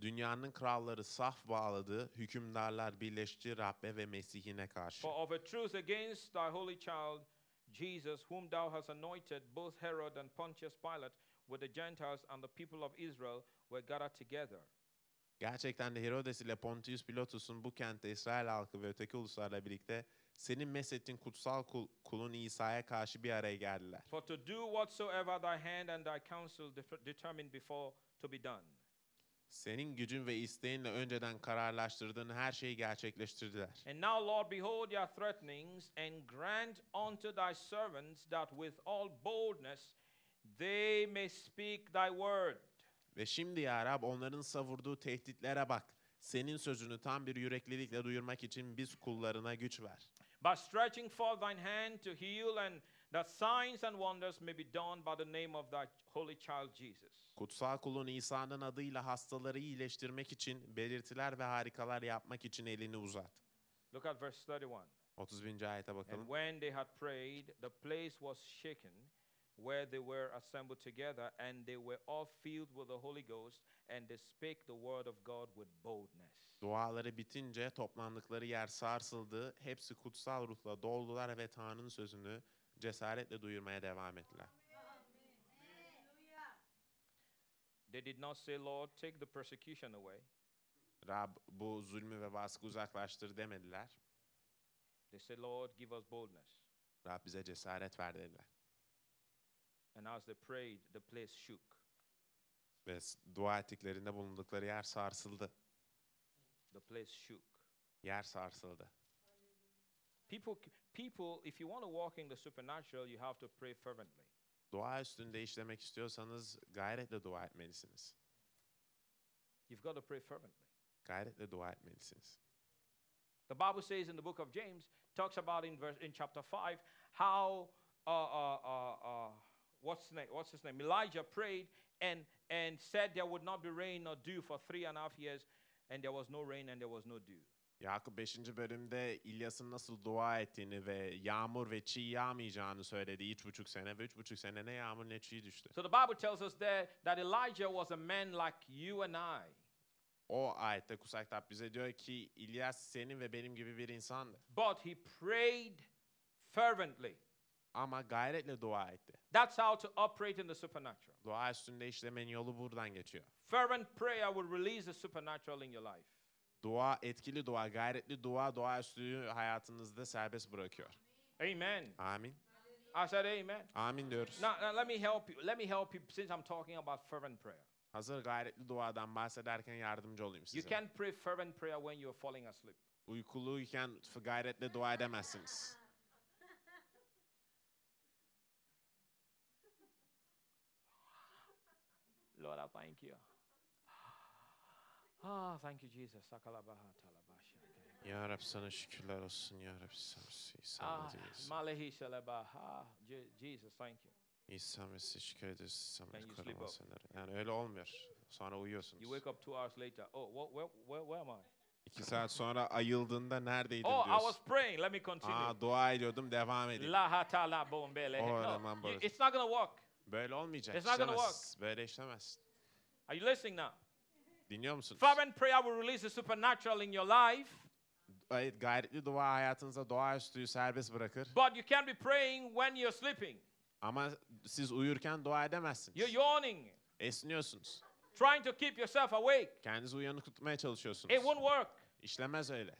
Dünyanın kralları saf bağladı, hükümdarlar birleşti Rabbe ve Mesih'ine karşı. For of a truth against thy holy child, Jesus, whom thou hast anointed, both Herod and Pontius Pilate, with the Gentiles and the people of Israel, were gathered together. Gerçekten de Herodes ile Pontius Pilatus'un bu kentte İsrail halkı ve öteki uluslarla birlikte senin mesettiğin kutsal kul, kulun İsa'ya karşı bir araya geldiler. For to do whatsoever thy hand and thy counsel determined before to be done. Senin gücün ve isteğinle önceden kararlaştırdığın her şeyi gerçekleştirdiler. And now, Lord, behold their threatenings, and grant unto thy servants that with all boldness they may speak thy word. Ve şimdi ya Rab onların savurduğu tehditlere bak. Senin sözünü tam bir yüreklilikle duyurmak için biz kullarına güç ver. by stretching forth thine hand to heal, and that signs and wonders may be done by the name of thy holy child Jesus. Kutsal kulun İsa'nın adıyla hastaları iyileştirmek için, belirtiler ve harikalar yapmak için elini uzat. Look at verse 31. 31. ayete And bakalım. when they had prayed, the place was shaken where they were assembled together, and they were all filled with the Holy Ghost, and they spake the word of God with boldness. Duaları bitince toplandıkları yer sarsıldı. Hepsi kutsal ruhla doldular ve Tanrı'nın sözünü cesaretle duyurmaya devam ettiler. They did not say, Lord, take the persecution away. Rab bu zulmü ve baskı uzaklaştır demediler. They said, Lord, give us boldness. Rab bize cesaret ver dediler. And as they prayed, the place shook. Ve dua ettiklerinde bulundukları yer sarsıldı. The place shook. Yer sarsıldı. People, people, if you want to walk in the supernatural, you have to pray fervently. Dua üstünde işlemek istiyorsanız gayretle dua etmelisiniz. You've got to pray fervently. Gayretle dua etmelisiniz. The Bible says in the book of James, talks about in verse in chapter five how uh, uh, uh, uh, what's his name? What's his name? Elijah prayed and and said there would not be rain or dew for three and a half years, and there was no rain and there was no dew. Yakup 5. bölümde İlyas'ın nasıl dua ettiğini ve yağmur ve çiğ yağmayacağını söyledi üç buçuk sene ve üç buçuk sene ne yağmur ne çiğ düştü. So the Bible tells us there that Elijah was a man like you and I. O ayette kutsal kitap bize diyor ki İlyas senin ve benim gibi bir insandı. But he prayed fervently. Ama gayretle dua etti. That's how to operate in the supernatural. Dua üstünde işlemenin yolu buradan geçiyor. Fervent prayer will release the supernatural in your life. Dua, etkili dua, gayretli dua, dua üstü hayatınızda serbest bırakıyor. Amen. Amin. I said amen. Amin diyoruz. Now, now let me help you. Let me help you since I'm talking about fervent prayer. Hazır gayretli duadan bahsederken yardımcı olayım You size. can't pray fervent prayer when you're falling asleep. Uykuluyken gayretle dua edemezsiniz. Lord, I thank you. Ah, thank you, Jesus. Sakalabaha talabasha. Ya Rab sana şükürler olsun ya Rab. İsa Mesih, İsa Ah, Mesih, Malahi Shalaba. Ah, Je- Jesus, thank you. İsa Mesih şükür ederiz. İsa Mesih you sleep koruma up? seni. Yani öyle olmuyor. Sonra uyuyorsunuz. You wake up two hours later. Oh, what, where, where, where am I? İki saat sonra ayıldığında neredeydin Oh, I was diyorsun. praying. Let me continue. Aa dua ediyordum devam edeyim. La hata la bombele. Oh, No, aman you- barış. it's not going to work. Böyle olmayacak. It's not gonna işlemez. Böyle işlemez. Are you listening now? Dinliyor musunuz? Fervent prayer will release the supernatural in your life, Evet, gayretli dua hayatınıza doğaüstüyü serbest bırakır. but you can't be praying when you're sleeping. Ama siz uyurken dua edemezsiniz. You're yawning, Esniyorsunuz. trying to keep yourself awake. Kendinizi uyanık tutmaya çalışıyorsunuz. It won't work. İşlemez öyle.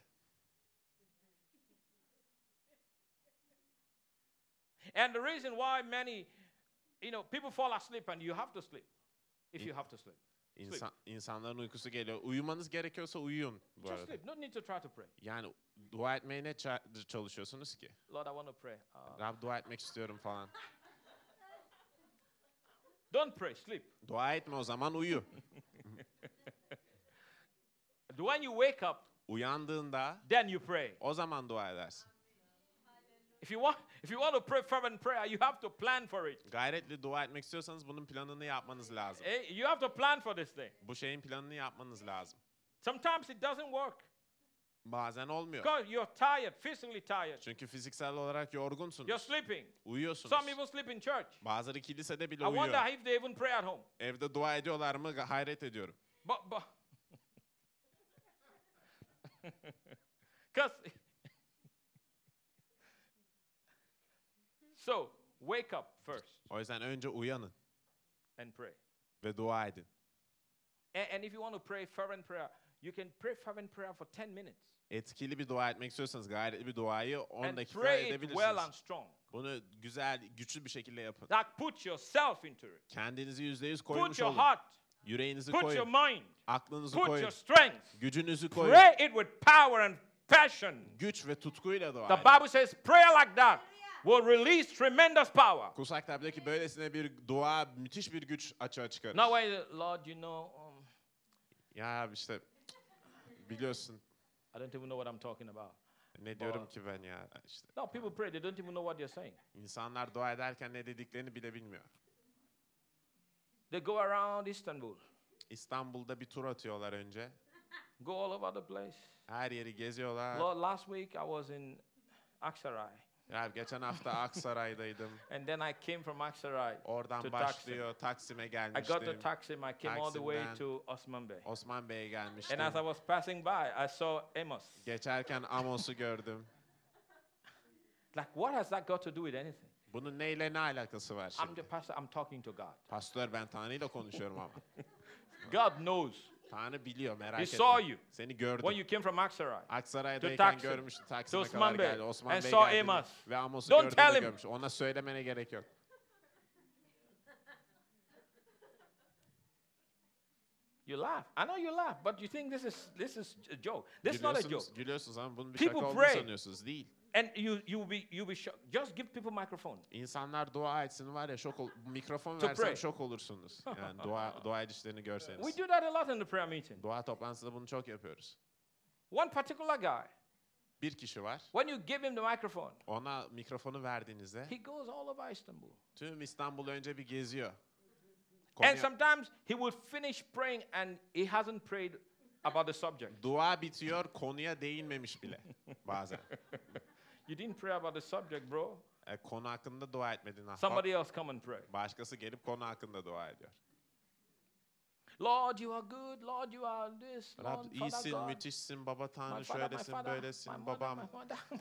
And the reason why many, you know, people fall asleep and you have to sleep if you have to sleep. İnsan, insanların uykusu geliyor. Uyumanız gerekiyorsa uyuyun bu Just arada. sleep. No need to try to pray. Yani dua etmeye ne ça- çalışıyorsunuz ki? Lord, I want to pray. Uh, Rab dua etmek istiyorum falan. don't pray. Sleep. Dua etme o zaman uyu. [laughs] When you wake up, Uyandığında then you pray. o zaman dua edersin. If you want, if you want to pray fervent prayer, you have to plan for it. Gayretli dua etmek istiyorsanız bunun planını yapmanız lazım. Eh, You have to plan for this thing. Bu şeyin planını yapmanız lazım. Sometimes it doesn't work Bazen olmuyor. because you're tired, physically tired. Çünkü fiziksel olarak yorgunsunuz. You're sleeping. Uyuyorsunuz. Some even sleep in church. Bazıları kilisede bile I wonder uyuyor. if they even pray at home. Evde dua ediyorlar mı hayret ediyorum. But, but, [laughs] because, so wake up first O yüzden önce uyanın and pray. ve dua edin. And, and if you want to pray fervent prayer, you can pray fervent prayer for 10 minutes Etkili bir dua etmek istiyorsanız gayretli bir duayı 10 and dakika pray it well and strong. Bunu güzel, güçlü bir şekilde yapın. Like put yourself into it. Kendinizi yüzde yüz Put koymuş your olun. heart, Yüreğinizi put your koyun. mind, Aklınızı put koyun. your strength. Gücünüzü koyun. Pray it with power and passion. Güç ve tutkuyla dua The edin. Bible says prayer like that will release tremendous power. Kutsal kitaptaki böylesine bir dua müthiş bir güç açığa çıkarır. Now, why, Lord, you know, um, Ya işte biliyorsun I don't even know what I'm talking about. ne diyorum ki ben ya işte. No, people pray, they don't even know what they're saying. İnsanlar dua ederken ne dediklerini bile bilmiyor. They go around Istanbul, İstanbul'da bir tur atıyorlar önce. go all over the place. Her yeri geziyorlar. Lord, last week I was in Aksaray, Ya geçen hafta [laughs] Aksaray'daydım. and then I came from Aksaray. Oradan To başlıyor Taksim'e I got gelmiştim. taxi, I came all the way Taksim'den to Osman Bey. Osman Bey'e gelmiştim. And as I was passing by, I saw Amos. Geçerken Amos'u gördüm. Like, what has that got to do with anything? Bunun neyle ne alakası var I'm şimdi? the pastor, I'm talking to God. Pastör ben Tanrı'yla konuşuyorum ama. [laughs] God knows. Tanrı biliyor merak He etme. saw you Seni gördüm. when you came from Aksaray. Aksaray'dayken Taksim, görmüştü to Taksim'e Osman kadar Bey, geldi. Osman and Bey saw geldi Amos. ve Amos'u Don't gördü tell him. görmüş. Ona söylemene gerek yok. You laugh. I know you laugh, but you think this is this is a joke. This is not a joke. Gülüyorsunuz, gülüyorsunuz ama bunun bir People şaka olduğunu pray. sanıyorsunuz. Değil. And you you be you be shocked. Just give people microphone. İnsanlar dua etsin var ya şok ol. Mikrofon To versem pray. şok olursunuz. Yani dua [laughs] dua edişlerini görseniz. We do that a lot in the prayer meeting. Dua toplantısında bunu çok yapıyoruz. One particular guy, Bir kişi var. when you give him the microphone, Ona mikrofonu verdiğinizde he goes all over Istanbul. tüm İstanbul önce bir geziyor. And Konuya- sometimes he will finish praying and he hasn't prayed about the subject. dua bitiyor, konuya değinmemiş bile bazen. [laughs] You didn't pray about the subject, bro. E, konu hakkında dua etmedin. ahbap. Somebody else come and pray. Başkası gelip konu hakkında dua ediyor. Lord, you are good. Lord, you are this. Rab Lord, iyisin, God. müthişsin, baba Tanrı my şöylesin, father, böylesin, my babam. my [laughs] mother. [laughs]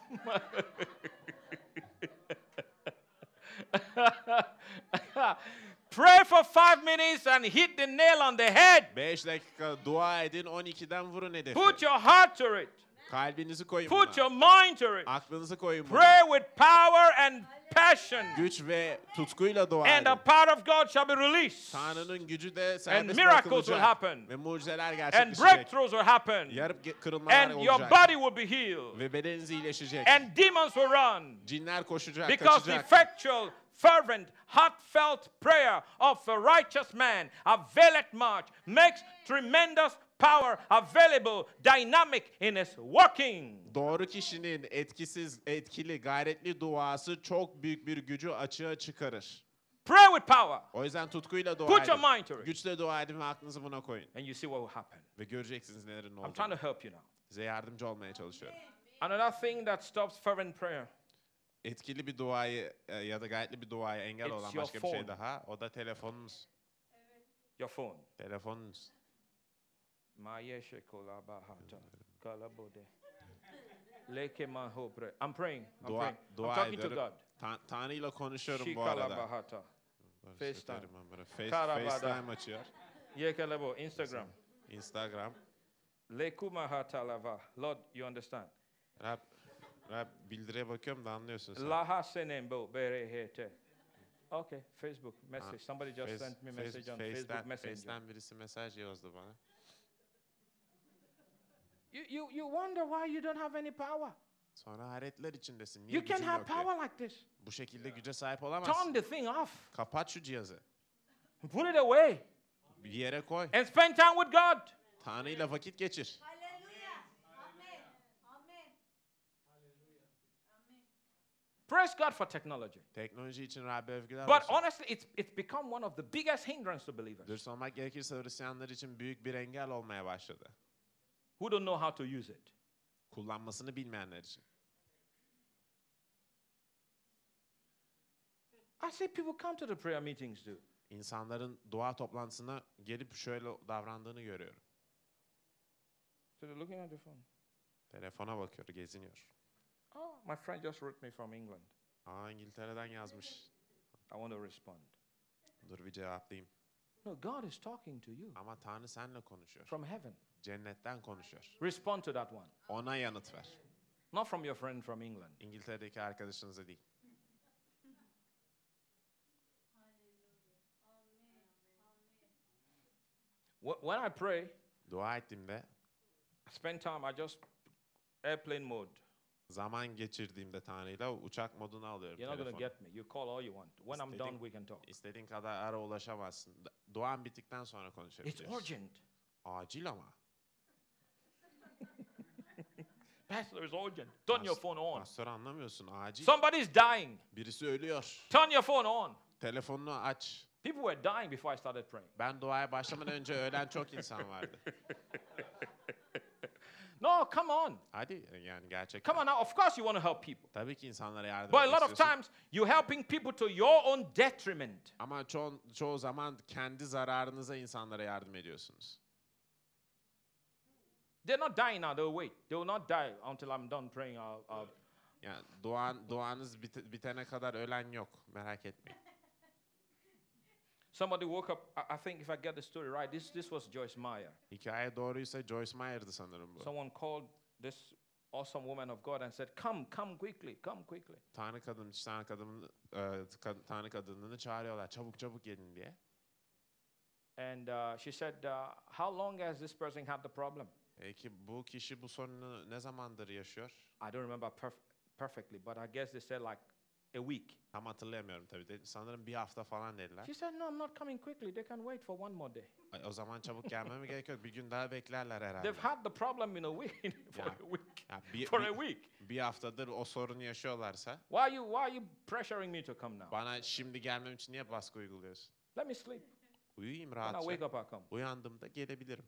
Pray for five minutes and hit the nail on the head. 5 dakika dua edin, 12'den vurun hedefi. Put your heart to it. Kalbinizi koyun Put buna. your mind to it. Aklınızı koyun buna. Pray with power and passion. Güç ve tutkuyla dua edin. And the power of God shall be released. Tanrı'nın gücü de And miracles will happen. Ve mucizeler gerçekleşecek. And breakthroughs will happen. Yarıp kırılmalar And your body will be healed. Ve bedeniniz iyileşecek. And demons will run. Cinler koşacak, Because the kaçacak. effectual, fervent, heartfelt prayer of a righteous man availeth much, makes tremendous power available, dynamic in its working. Doğru kişinin etkisiz, etkili, gayretli duası çok büyük bir gücü açığa çıkarır. Pray with power. O yüzden tutkuyla dua Put your edin. mind to it. Güçle dua edin ve aklınızı buna koyun. And you see what will happen. Ve göreceksiniz nelerin I'm trying to help you now. Size yardımcı olmaya çalışıyorum. Another thing that stops fervent prayer Etkili bir duayı e, ya da gayretli bir duaya engel It's olan your başka bir şey phone. daha. O da telefonunuz. your phone. Telefonunuz. Mayeshe kolabahata, kalabode. Leke mahobre. I'm praying. I'm Dua, praying. I'm dua talking to. God. Ta- Tanrı ile konuşuyorum bu arada. FaceTime. Face. FaceTime açıyor. Yekelebo. Instagram. Instagram. Lekumahata lava. Lord, you understand? Rab, Rab bildiriye bakıyorum da anlıyorsun sen. Laha senembo berehete. Okay, Facebook message. Somebody just Face- sent me message on Facebook Messenger. Face'ten birisi mesaj yazdı bana. You, you, you wonder why you don't have any power. Sonra hayretler içindesin. Niye You can gücün have yok diye. power like this. Bu şekilde güce sahip Turn olamazsın. the thing off. Kapat şu cihazı. Put it away. Bir yere koy. And spend time with God. Tanrı ile vakit geçir. Hallelujah. Amen. Amen. Praise God for technology. Teknoloji için Rabbe övgüler But olsun. honestly, it's, it's become one of the biggest hindrance to believers Dürüst olmak gerekirse Hristiyanlar için büyük bir engel olmaya başladı. Who don't know how to use it. Kullanmasını bilmeyenler için. I see people come to the prayer meetings too. İnsanların dua toplantısına gelip şöyle davrandığını görüyorum. So they're looking at the phone. Telefona bakıyor, geziniyor. Oh, my friend just wrote me from England. Aa İngiltere'den yazmış. I want to respond. Dur bir cevaplayayım. No, God is talking to you Ama Tanrı seninle konuşuyor. from heaven. Cennetten konuşuyor. Respond to that one. Ona yanıt ver. Not from your friend from England. İngiltere'deki arkadaşınıza değil. Wh- When I pray, Dua ettiğimde, I spend time, I just airplane mode. zaman geçirdiğimde Tanrı'yla uçak moduna alıyorum You're not telefonu. get me. You call all you want. When I'm done, we can talk. İstediğin kadar ara ulaşamazsın. Duan bittikten sonra It's konuşabiliriz. urgent. Acil ama. Pastor, it's urgent. Turn your phone on. Pastör anlamıyorsun. Acil. Somebody's dying. Birisi ölüyor. Turn your phone on. Telefonunu aç. People were dying before I started praying. Ben duaya başlamadan önce ölen çok insan vardı. [laughs] No, come on. Hadi yani gerçekten. Come on now. Of course, you want to help people. Tabii ki insanlara yardım But a lot of times, you're helping people to your own detriment. Ama çoğu, çoğu zaman kendi zararınıza insanlara yardım ediyorsunuz. They're not dying now. They'll wait. They will not die until I'm done praying. I'll, I'll Yani duan, duanız bit- bitene kadar ölen yok. Merak etmeyin. Somebody woke up. I, I think if I get the story right, this, this was Joyce Meyer. Hikaye doğruysa Joyce Meyer'dı sanırım bu. Someone called this awesome woman of God and said, Come, come quickly, come quickly. Tanrı kadın, Tanrı kadını, e, ka- Tanrı kadınını çağırıyorlar. Çabuk çabuk gelin diye. And uh, she said, uh, How long has this person had the problem? Peki bu kişi bu sorunu ne zamandır yaşıyor? I don't remember perf- perfectly, but I guess they said like a week. Tam hatırlayamıyorum tabii. De, sanırım bir hafta falan dediler. She said, No, I'm not coming quickly. They can wait for one more day. Ay, O zaman çabuk gelmeme [laughs] gerek yok. Bir gün daha beklerler herhalde. They've had the problem in a week [laughs] for Yeah. a week. Ya bir, For bir- a week. bir haftadır o sorunu yaşıyorlarsa Why are you why are you pressuring me to come now? bana şimdi gelmem için niye baskı uyguluyorsun? Let me sleep. Uyuyayım When I wake rahatça. up, I'll come. Uyandığımda gelebilirim.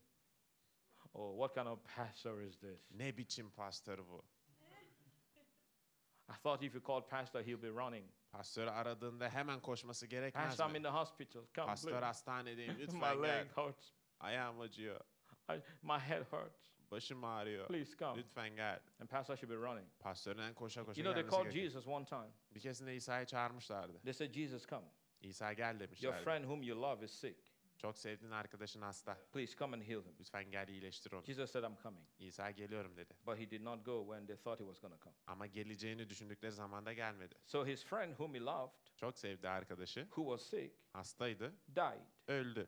Oh, what kind of pastor is this? Ne biçim pastör bu? I thought if you called pastor, he'll be running. Pastörü aradığında hemen koşması gerekmez Pastor, I'm mi? in the hospital. Come, Pastör please. hastanedeyim [laughs] My lütfen leg gel. hurts. Ayağım acıyor. I, my head hurts. Başım ağrıyor. Please come. Lütfen gel. And pastor should be running. Pastörden koşa koşa You know, they gelmesi called gerekiyor. Jesus one time. Bir keresinde İsa'yı çağırmışlardı. They said, Jesus, come. İsa gel Your demişlerdi. friend whom you love is sick. Çok sevdiğin arkadaşın hasta. Please come and heal him. Lütfen gel iyileştir onu. Jesus said, I'm coming. İsa geliyorum dedi. But he did not go when they thought he was going to come. Ama geleceğini düşündükleri zaman da gelmedi. So his friend whom he loved, Çok sevdiği arkadaşı who was sick, hastaydı, died. öldü.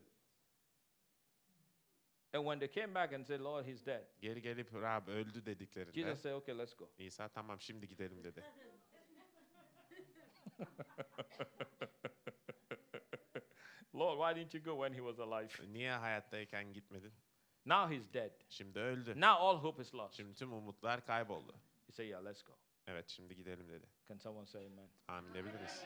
And when they came back and said, Lord, he's dead, Geri gelip Rab öldü dediklerinde Jesus said, okay, let's go. İsa tamam şimdi gidelim dedi. [laughs] Lord, why didn't you go when he was alive? Niye hayattayken gitmedin? Now he's dead. Şimdi öldü. Now all hope is lost. Şimdi tüm umutlar kayboldu. He said, Yeah, let's go. Evet şimdi gidelim dedi. Can someone say amen? Amin diyebiliriz.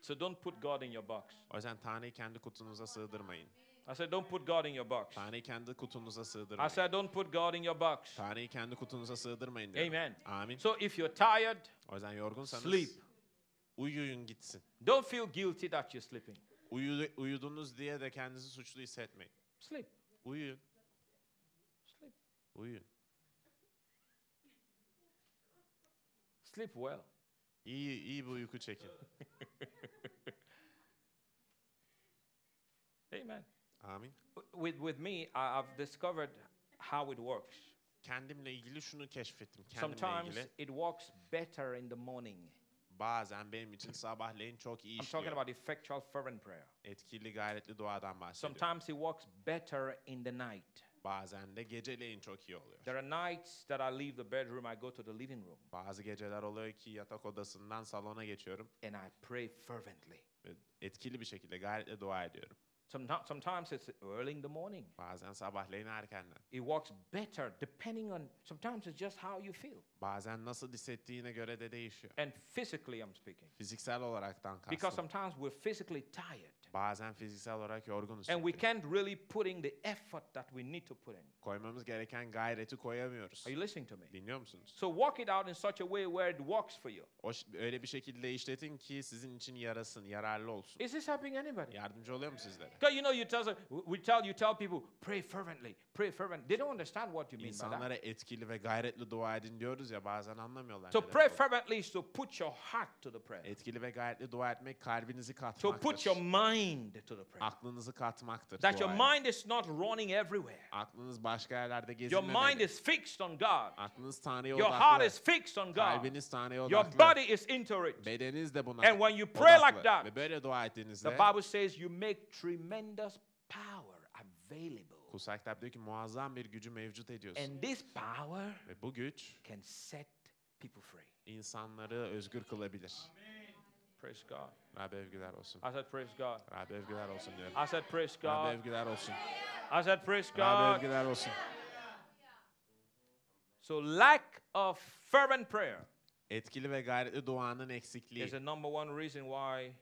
So don't put God in your box. O yüzden Tanrı'yı kendi kutunuza sığdırmayın. I said, Don't put God in your box. Tanrı'yı kendi kutunuza I sığdırmayın. said, Don't put God in your box. Tanrı'yı kendi kutunuza sığdırmayın diyorum. Amen. Amin. So if you're tired, O yüzden yorgunsanız sleep. uyuyun gitsin. Don't feel guilty that you're sleeping. Uyu, uyudunuz diye de kendinizi suçlu hissetmeyin. Sleep. Uyuyun. Sleep. Uyuyun. Sleep well. İyi, iyi bir uyku çekin. [laughs] Amen. Amin. With, with me, I've discovered how it works. Kendimle ilgili şunu keşfettim. Kendimle Sometimes ilgili it works better in the morning. Bazen benim için sabahleyin çok iyi I'm talking about effectual fervent prayer. Etkili gayretli duadan bahsediyorum. Sometimes it works better in the night. Bazen de geceleyin çok iyi oluyor. There are nights that I leave the bedroom, I go to the living room, Bazı geceler oluyor ki yatak odasından salona geçiyorum. and I pray fervently. ve Etkili bir şekilde gayretle dua ediyorum. Someti- Sometimes it's early in the morning. Bazen sabahleyin erkenden. It works better depending on, sometimes it's just how you feel. Bazen nasıl hissettiğine göre de değişiyor. And physically, I'm speaking. Fiziksel olaraktan Because sometimes we're physically tired. Bazen fiziksel olarak yorgunuz. And we çünkü. can't really put in the effort that we need to put in. Koymamız gereken gayreti koyamıyoruz. Are you listening to me? Dinliyor musunuz? So walk it out in such a way where it works for you. O öyle bir şekilde işletin ki sizin için yarasın, yararlı olsun. Is this helping anybody? Yardımcı oluyor mu sizlere? Because you know, you tell we tell you tell people pray fervently, pray fervently. They don't understand what you mean by that. İnsanlara etkili ve gayretli dua edin diyoruz ya bazen anlamıyorlar. So pray fervently is to put your heart to the prayer. Etkili ve gayretli dua etmek kalbinizi To katmaktır. put your mind to the prayer. Aklınızı katmaktır. That your mind is not running everywhere. Aklınız başka yerlerde Your gezilmemeli. mind is fixed on God. Aklınız Tanrı'ya Your heart odaklı. is fixed on God. Kalbiniz Tanrı'ya Your odaklı. body is into it. Bedeniniz de buna And when you pray like odaklı. that, Ve böyle dua ettiğinizde The Bible says you make tremendous power available. Kutsal kitap diyor ki muazzam bir gücü mevcut ediyorsun. And this power Ve bu güç can set people free. insanları özgür kılabilir. Praise God. Rabbe övgüler olsun. I said, Praise God. Rabbe övgüler olsun diyorum. I said, Praise Rabbe God. övgüler olsun. I said, Praise Rabbe God. övgüler olsun. So, lack of fervent prayer Etkili ve gayretli duanın eksikliği is the number one reason why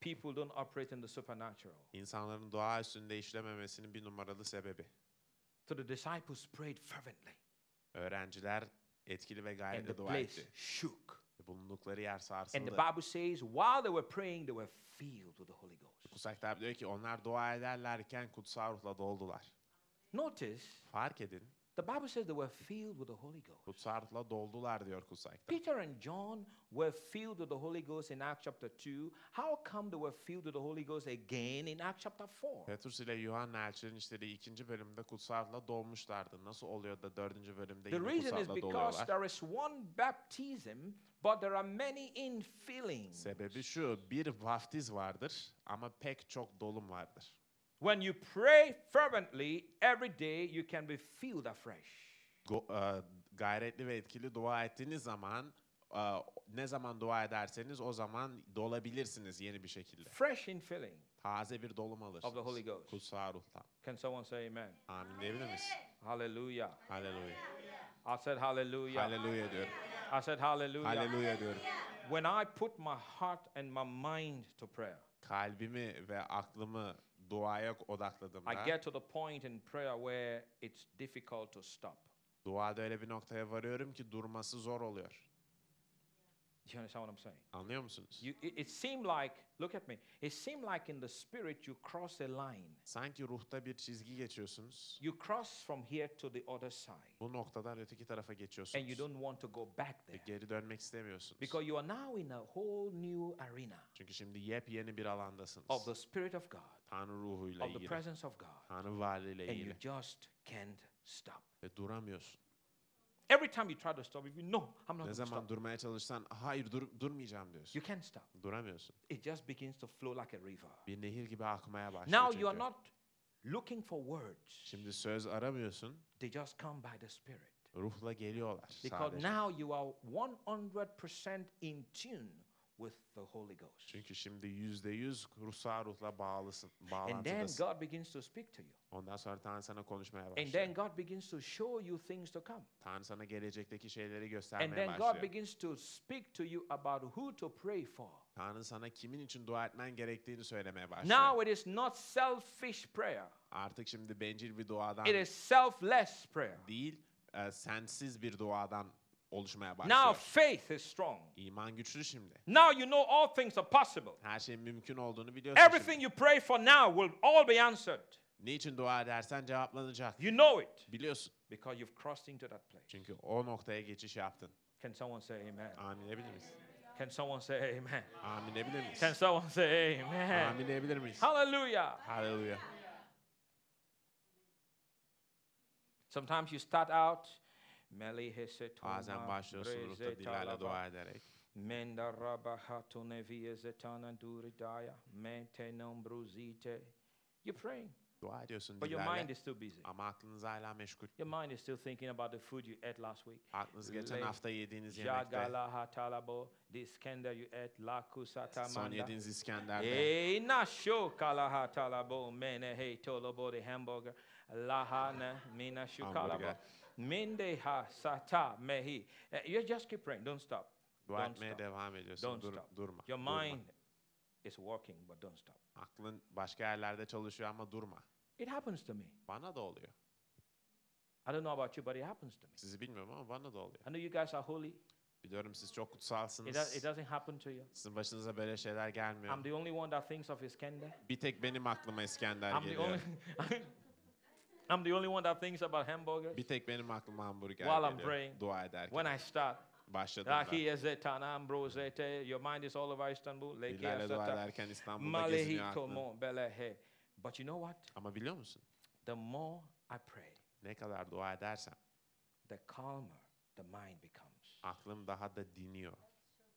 people don't operate in the supernatural. insanların dua üstünde işlememesinin bir numaralı sebebi. So, the disciples prayed fervently, Öğrenciler etkili ve and the gayretli dua place etti. shook. Ve Bulundukları yer And the. Bible says, while they were praying, they were filled with the Holy Ghost. Kutsal kitap diyor ki onlar dua ederlerken kutsal ruhla doldular. Notice, Fark edin. The Bible says they were filled with the Holy Ghost. Kutsal ruhla doldular diyor kutsal kitap. Peter and John were filled with the Holy Ghost in Acts chapter 2. How come they were filled with the Holy Ghost again in Acts chapter 4? Petrus ile Yuhanna elçilerin işlediği ikinci bölümde kutsal ruhla dolmuşlardı. Nasıl oluyor da dördüncü bölümde The yine reason kutsal is ruhla because doluyorlar? there is one baptism, but there are many infillings. Sebebi şu, bir vaftiz vardır ama pek çok dolum vardır. When you pray fervently every day, you can be filled afresh. Go- e, gayretli ve etkili dua ettiğiniz zaman, e, ne zaman dua ederseniz o zaman dolabilirsiniz yeni bir şekilde. Fresh infilling. Taze bir dolum alırsınız. Holy Ghost. Kutsal ruhtan. Can someone say amen? Amin diyebilir miyiz? Hallelujah. Haleluya. I said hallelujah. Haleluya diyorum. I said hallelujah. Haleluya diyorum. When I put my heart and my mind to prayer, Kalbimi ve aklımı duaya odakladığımda I get to the point in prayer where it's difficult to stop. duada öyle bir noktaya varıyorum ki durması zor oluyor. You understand what I'm saying? Anlıyor musunuz? You, it, it seemed like, look at me, it seemed like in the spirit you cross a line. Sanki ruhta bir çizgi geçiyorsunuz. You cross from here to the other side, Bu noktadan öteki tarafa and geçiyorsunuz. you don't want to go back Ve there geri dönmek istemiyorsunuz. because you are now in a whole new arena Çünkü şimdi yepyeni bir alandasınız. of the Spirit of God, Tanrı ruhuyla of the ilgili. presence of God, Tanrı varlığıyla and you ilgili. just can't stop. Ve duramıyorsun. Every time you try to stop, if you know, I'm not Ne going to zaman stop, durmaya çalışsan hayır dur, durmayacağım diyorsun. you can't stop. Duramıyorsun. It just begins to flow like a river. Bir nehir gibi akmaya başlıyor Now you are çünkü. not looking for words, Şimdi söz aramıyorsun. they just come by the Spirit. Ruhla geliyorlar Because sadece. now you are 100% in tune with the Holy Ghost. Çünkü şimdi yüzde yüz ruhsal ruhla bağlısın, And then bağlantıdasın. God begins to speak to you. Ondan sonra Tanrı sana konuşmaya And başlıyor. then God begins to show you things to come. Tanrı sana gelecekteki şeyleri And göstermeye then God başlıyor. begins to speak to you about who to pray for. Tanrı sana kimin için dua etmen gerektiğini söylemeye başlıyor. Now it is not selfish prayer, Artık şimdi bencil bir duadan it is selfless prayer. değil, e, sensiz bir duadan oluşmaya Now başlıyor. faith is strong. İman güçlü şimdi. Now you know all things are possible. Her şeyin mümkün olduğunu biliyorsun Everything şimdi. you pray for now will all be answered. Niçin dua edersen cevaplanacak. You know it Biliyorsun. because you've crossed into that place. Çünkü o noktaya geçiş yaptın. Can someone say amen? Amin edebilir miyiz? Can someone say amen? Amin edebilir miyiz? Can someone say amen? Amin edebilir miyiz? Hallelujah. Hallelujah. Sometimes you start out Meli hese Bazen toma başlıyorsun ruhta dillerle dua ederek. Menda raba hatone zetana duridaya mente non. You're praying, Dua ediyorsun but your mind is still busy. Ama aklınız hala meşgul. Your mind is still thinking about the food you ate last week. Aklınız geçen hafta yediğiniz yemekte. Jagala hatalabo, the Iskender you ate, la Son kusatamanda. yediğiniz İskender'de. Hey, na sho kala hatalabo, mene hey tolobo the hamburger, lahana mina shukalabo. Hamburger. Mende ha sata mehi. Eh, You just keep praying, don't stop. Dua Don't etmeye stop. devam ediyorsun. Don't Dur- stop. durma. Your durma. mind is working, but don't stop. Aklın başka yerlerde çalışıyor ama durma. It happens to me. Bana da oluyor. I don't know about you, but it happens to me. Sizi bilmiyorum ama bana da oluyor. I know you guys are holy. Biliyorum siz çok kutsalsınız. it doesn't happen to you. Sizin başınıza böyle şeyler gelmiyor. I'm the only one that thinks of Iskender. Bir tek benim aklıma İskender I'm the geliyor. only. [laughs] I'm the only one that thinks about hamburgers. Bir tek benim aklıma hamburger While I'm praying, Dua ederken. When I start, Başladığımda. Rahi Ezetana Ambrosete, your mind is all over Istanbul. Leke Dillerle dua ederken İstanbul'da geziniyor aklın. Belehe. But you know what? Ama biliyor musun? The more I pray, Ne kadar dua edersem the calmer the mind becomes. aklım daha da diniyor.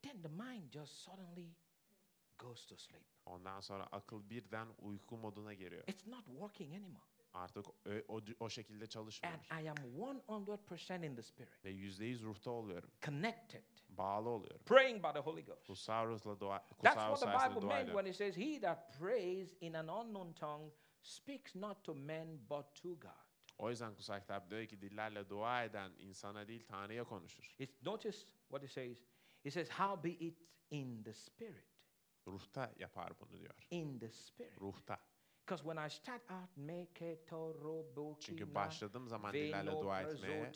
Then the mind just suddenly goes to sleep. Ondan sonra akıl birden uyku moduna giriyor. It's not working anymore. Artık o, o, o şekilde çalışmıyor. And I am 100% in the spirit, Ve yüzde yüz ruhta oluyorum. connected, Bağlı oluyorum. praying by the Holy Ghost. Kutsal ruhla dua, That's what the Bible meant ediyorum. when it says, He that prays in an unknown tongue speaks not to men but to God. O yüzden kutsal kitap diyor ki dillerle dua eden insana değil Tanrı'ya konuşur. It's notice what it says. It says, How be it in the spirit? Ruhta yapar bunu diyor. In the spirit. Ruhta. Because when I start out, make toro Çünkü başladığım zaman dillerle dua etmeye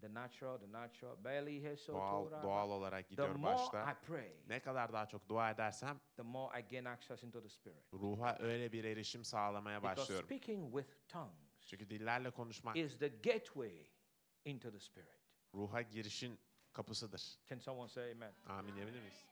The natural, the natural, belly doğal, doğal olarak The gidiyor more I başta. pray, Ne kadar daha çok dua edersem the more I gain access into the spirit. ruha öyle bir erişim sağlamaya Because başlıyorum. speaking with tongues Çünkü dillerle konuşmak is the gateway into the spirit. ruha girişin kapısıdır. Can someone say amen? Amin emin miyiz?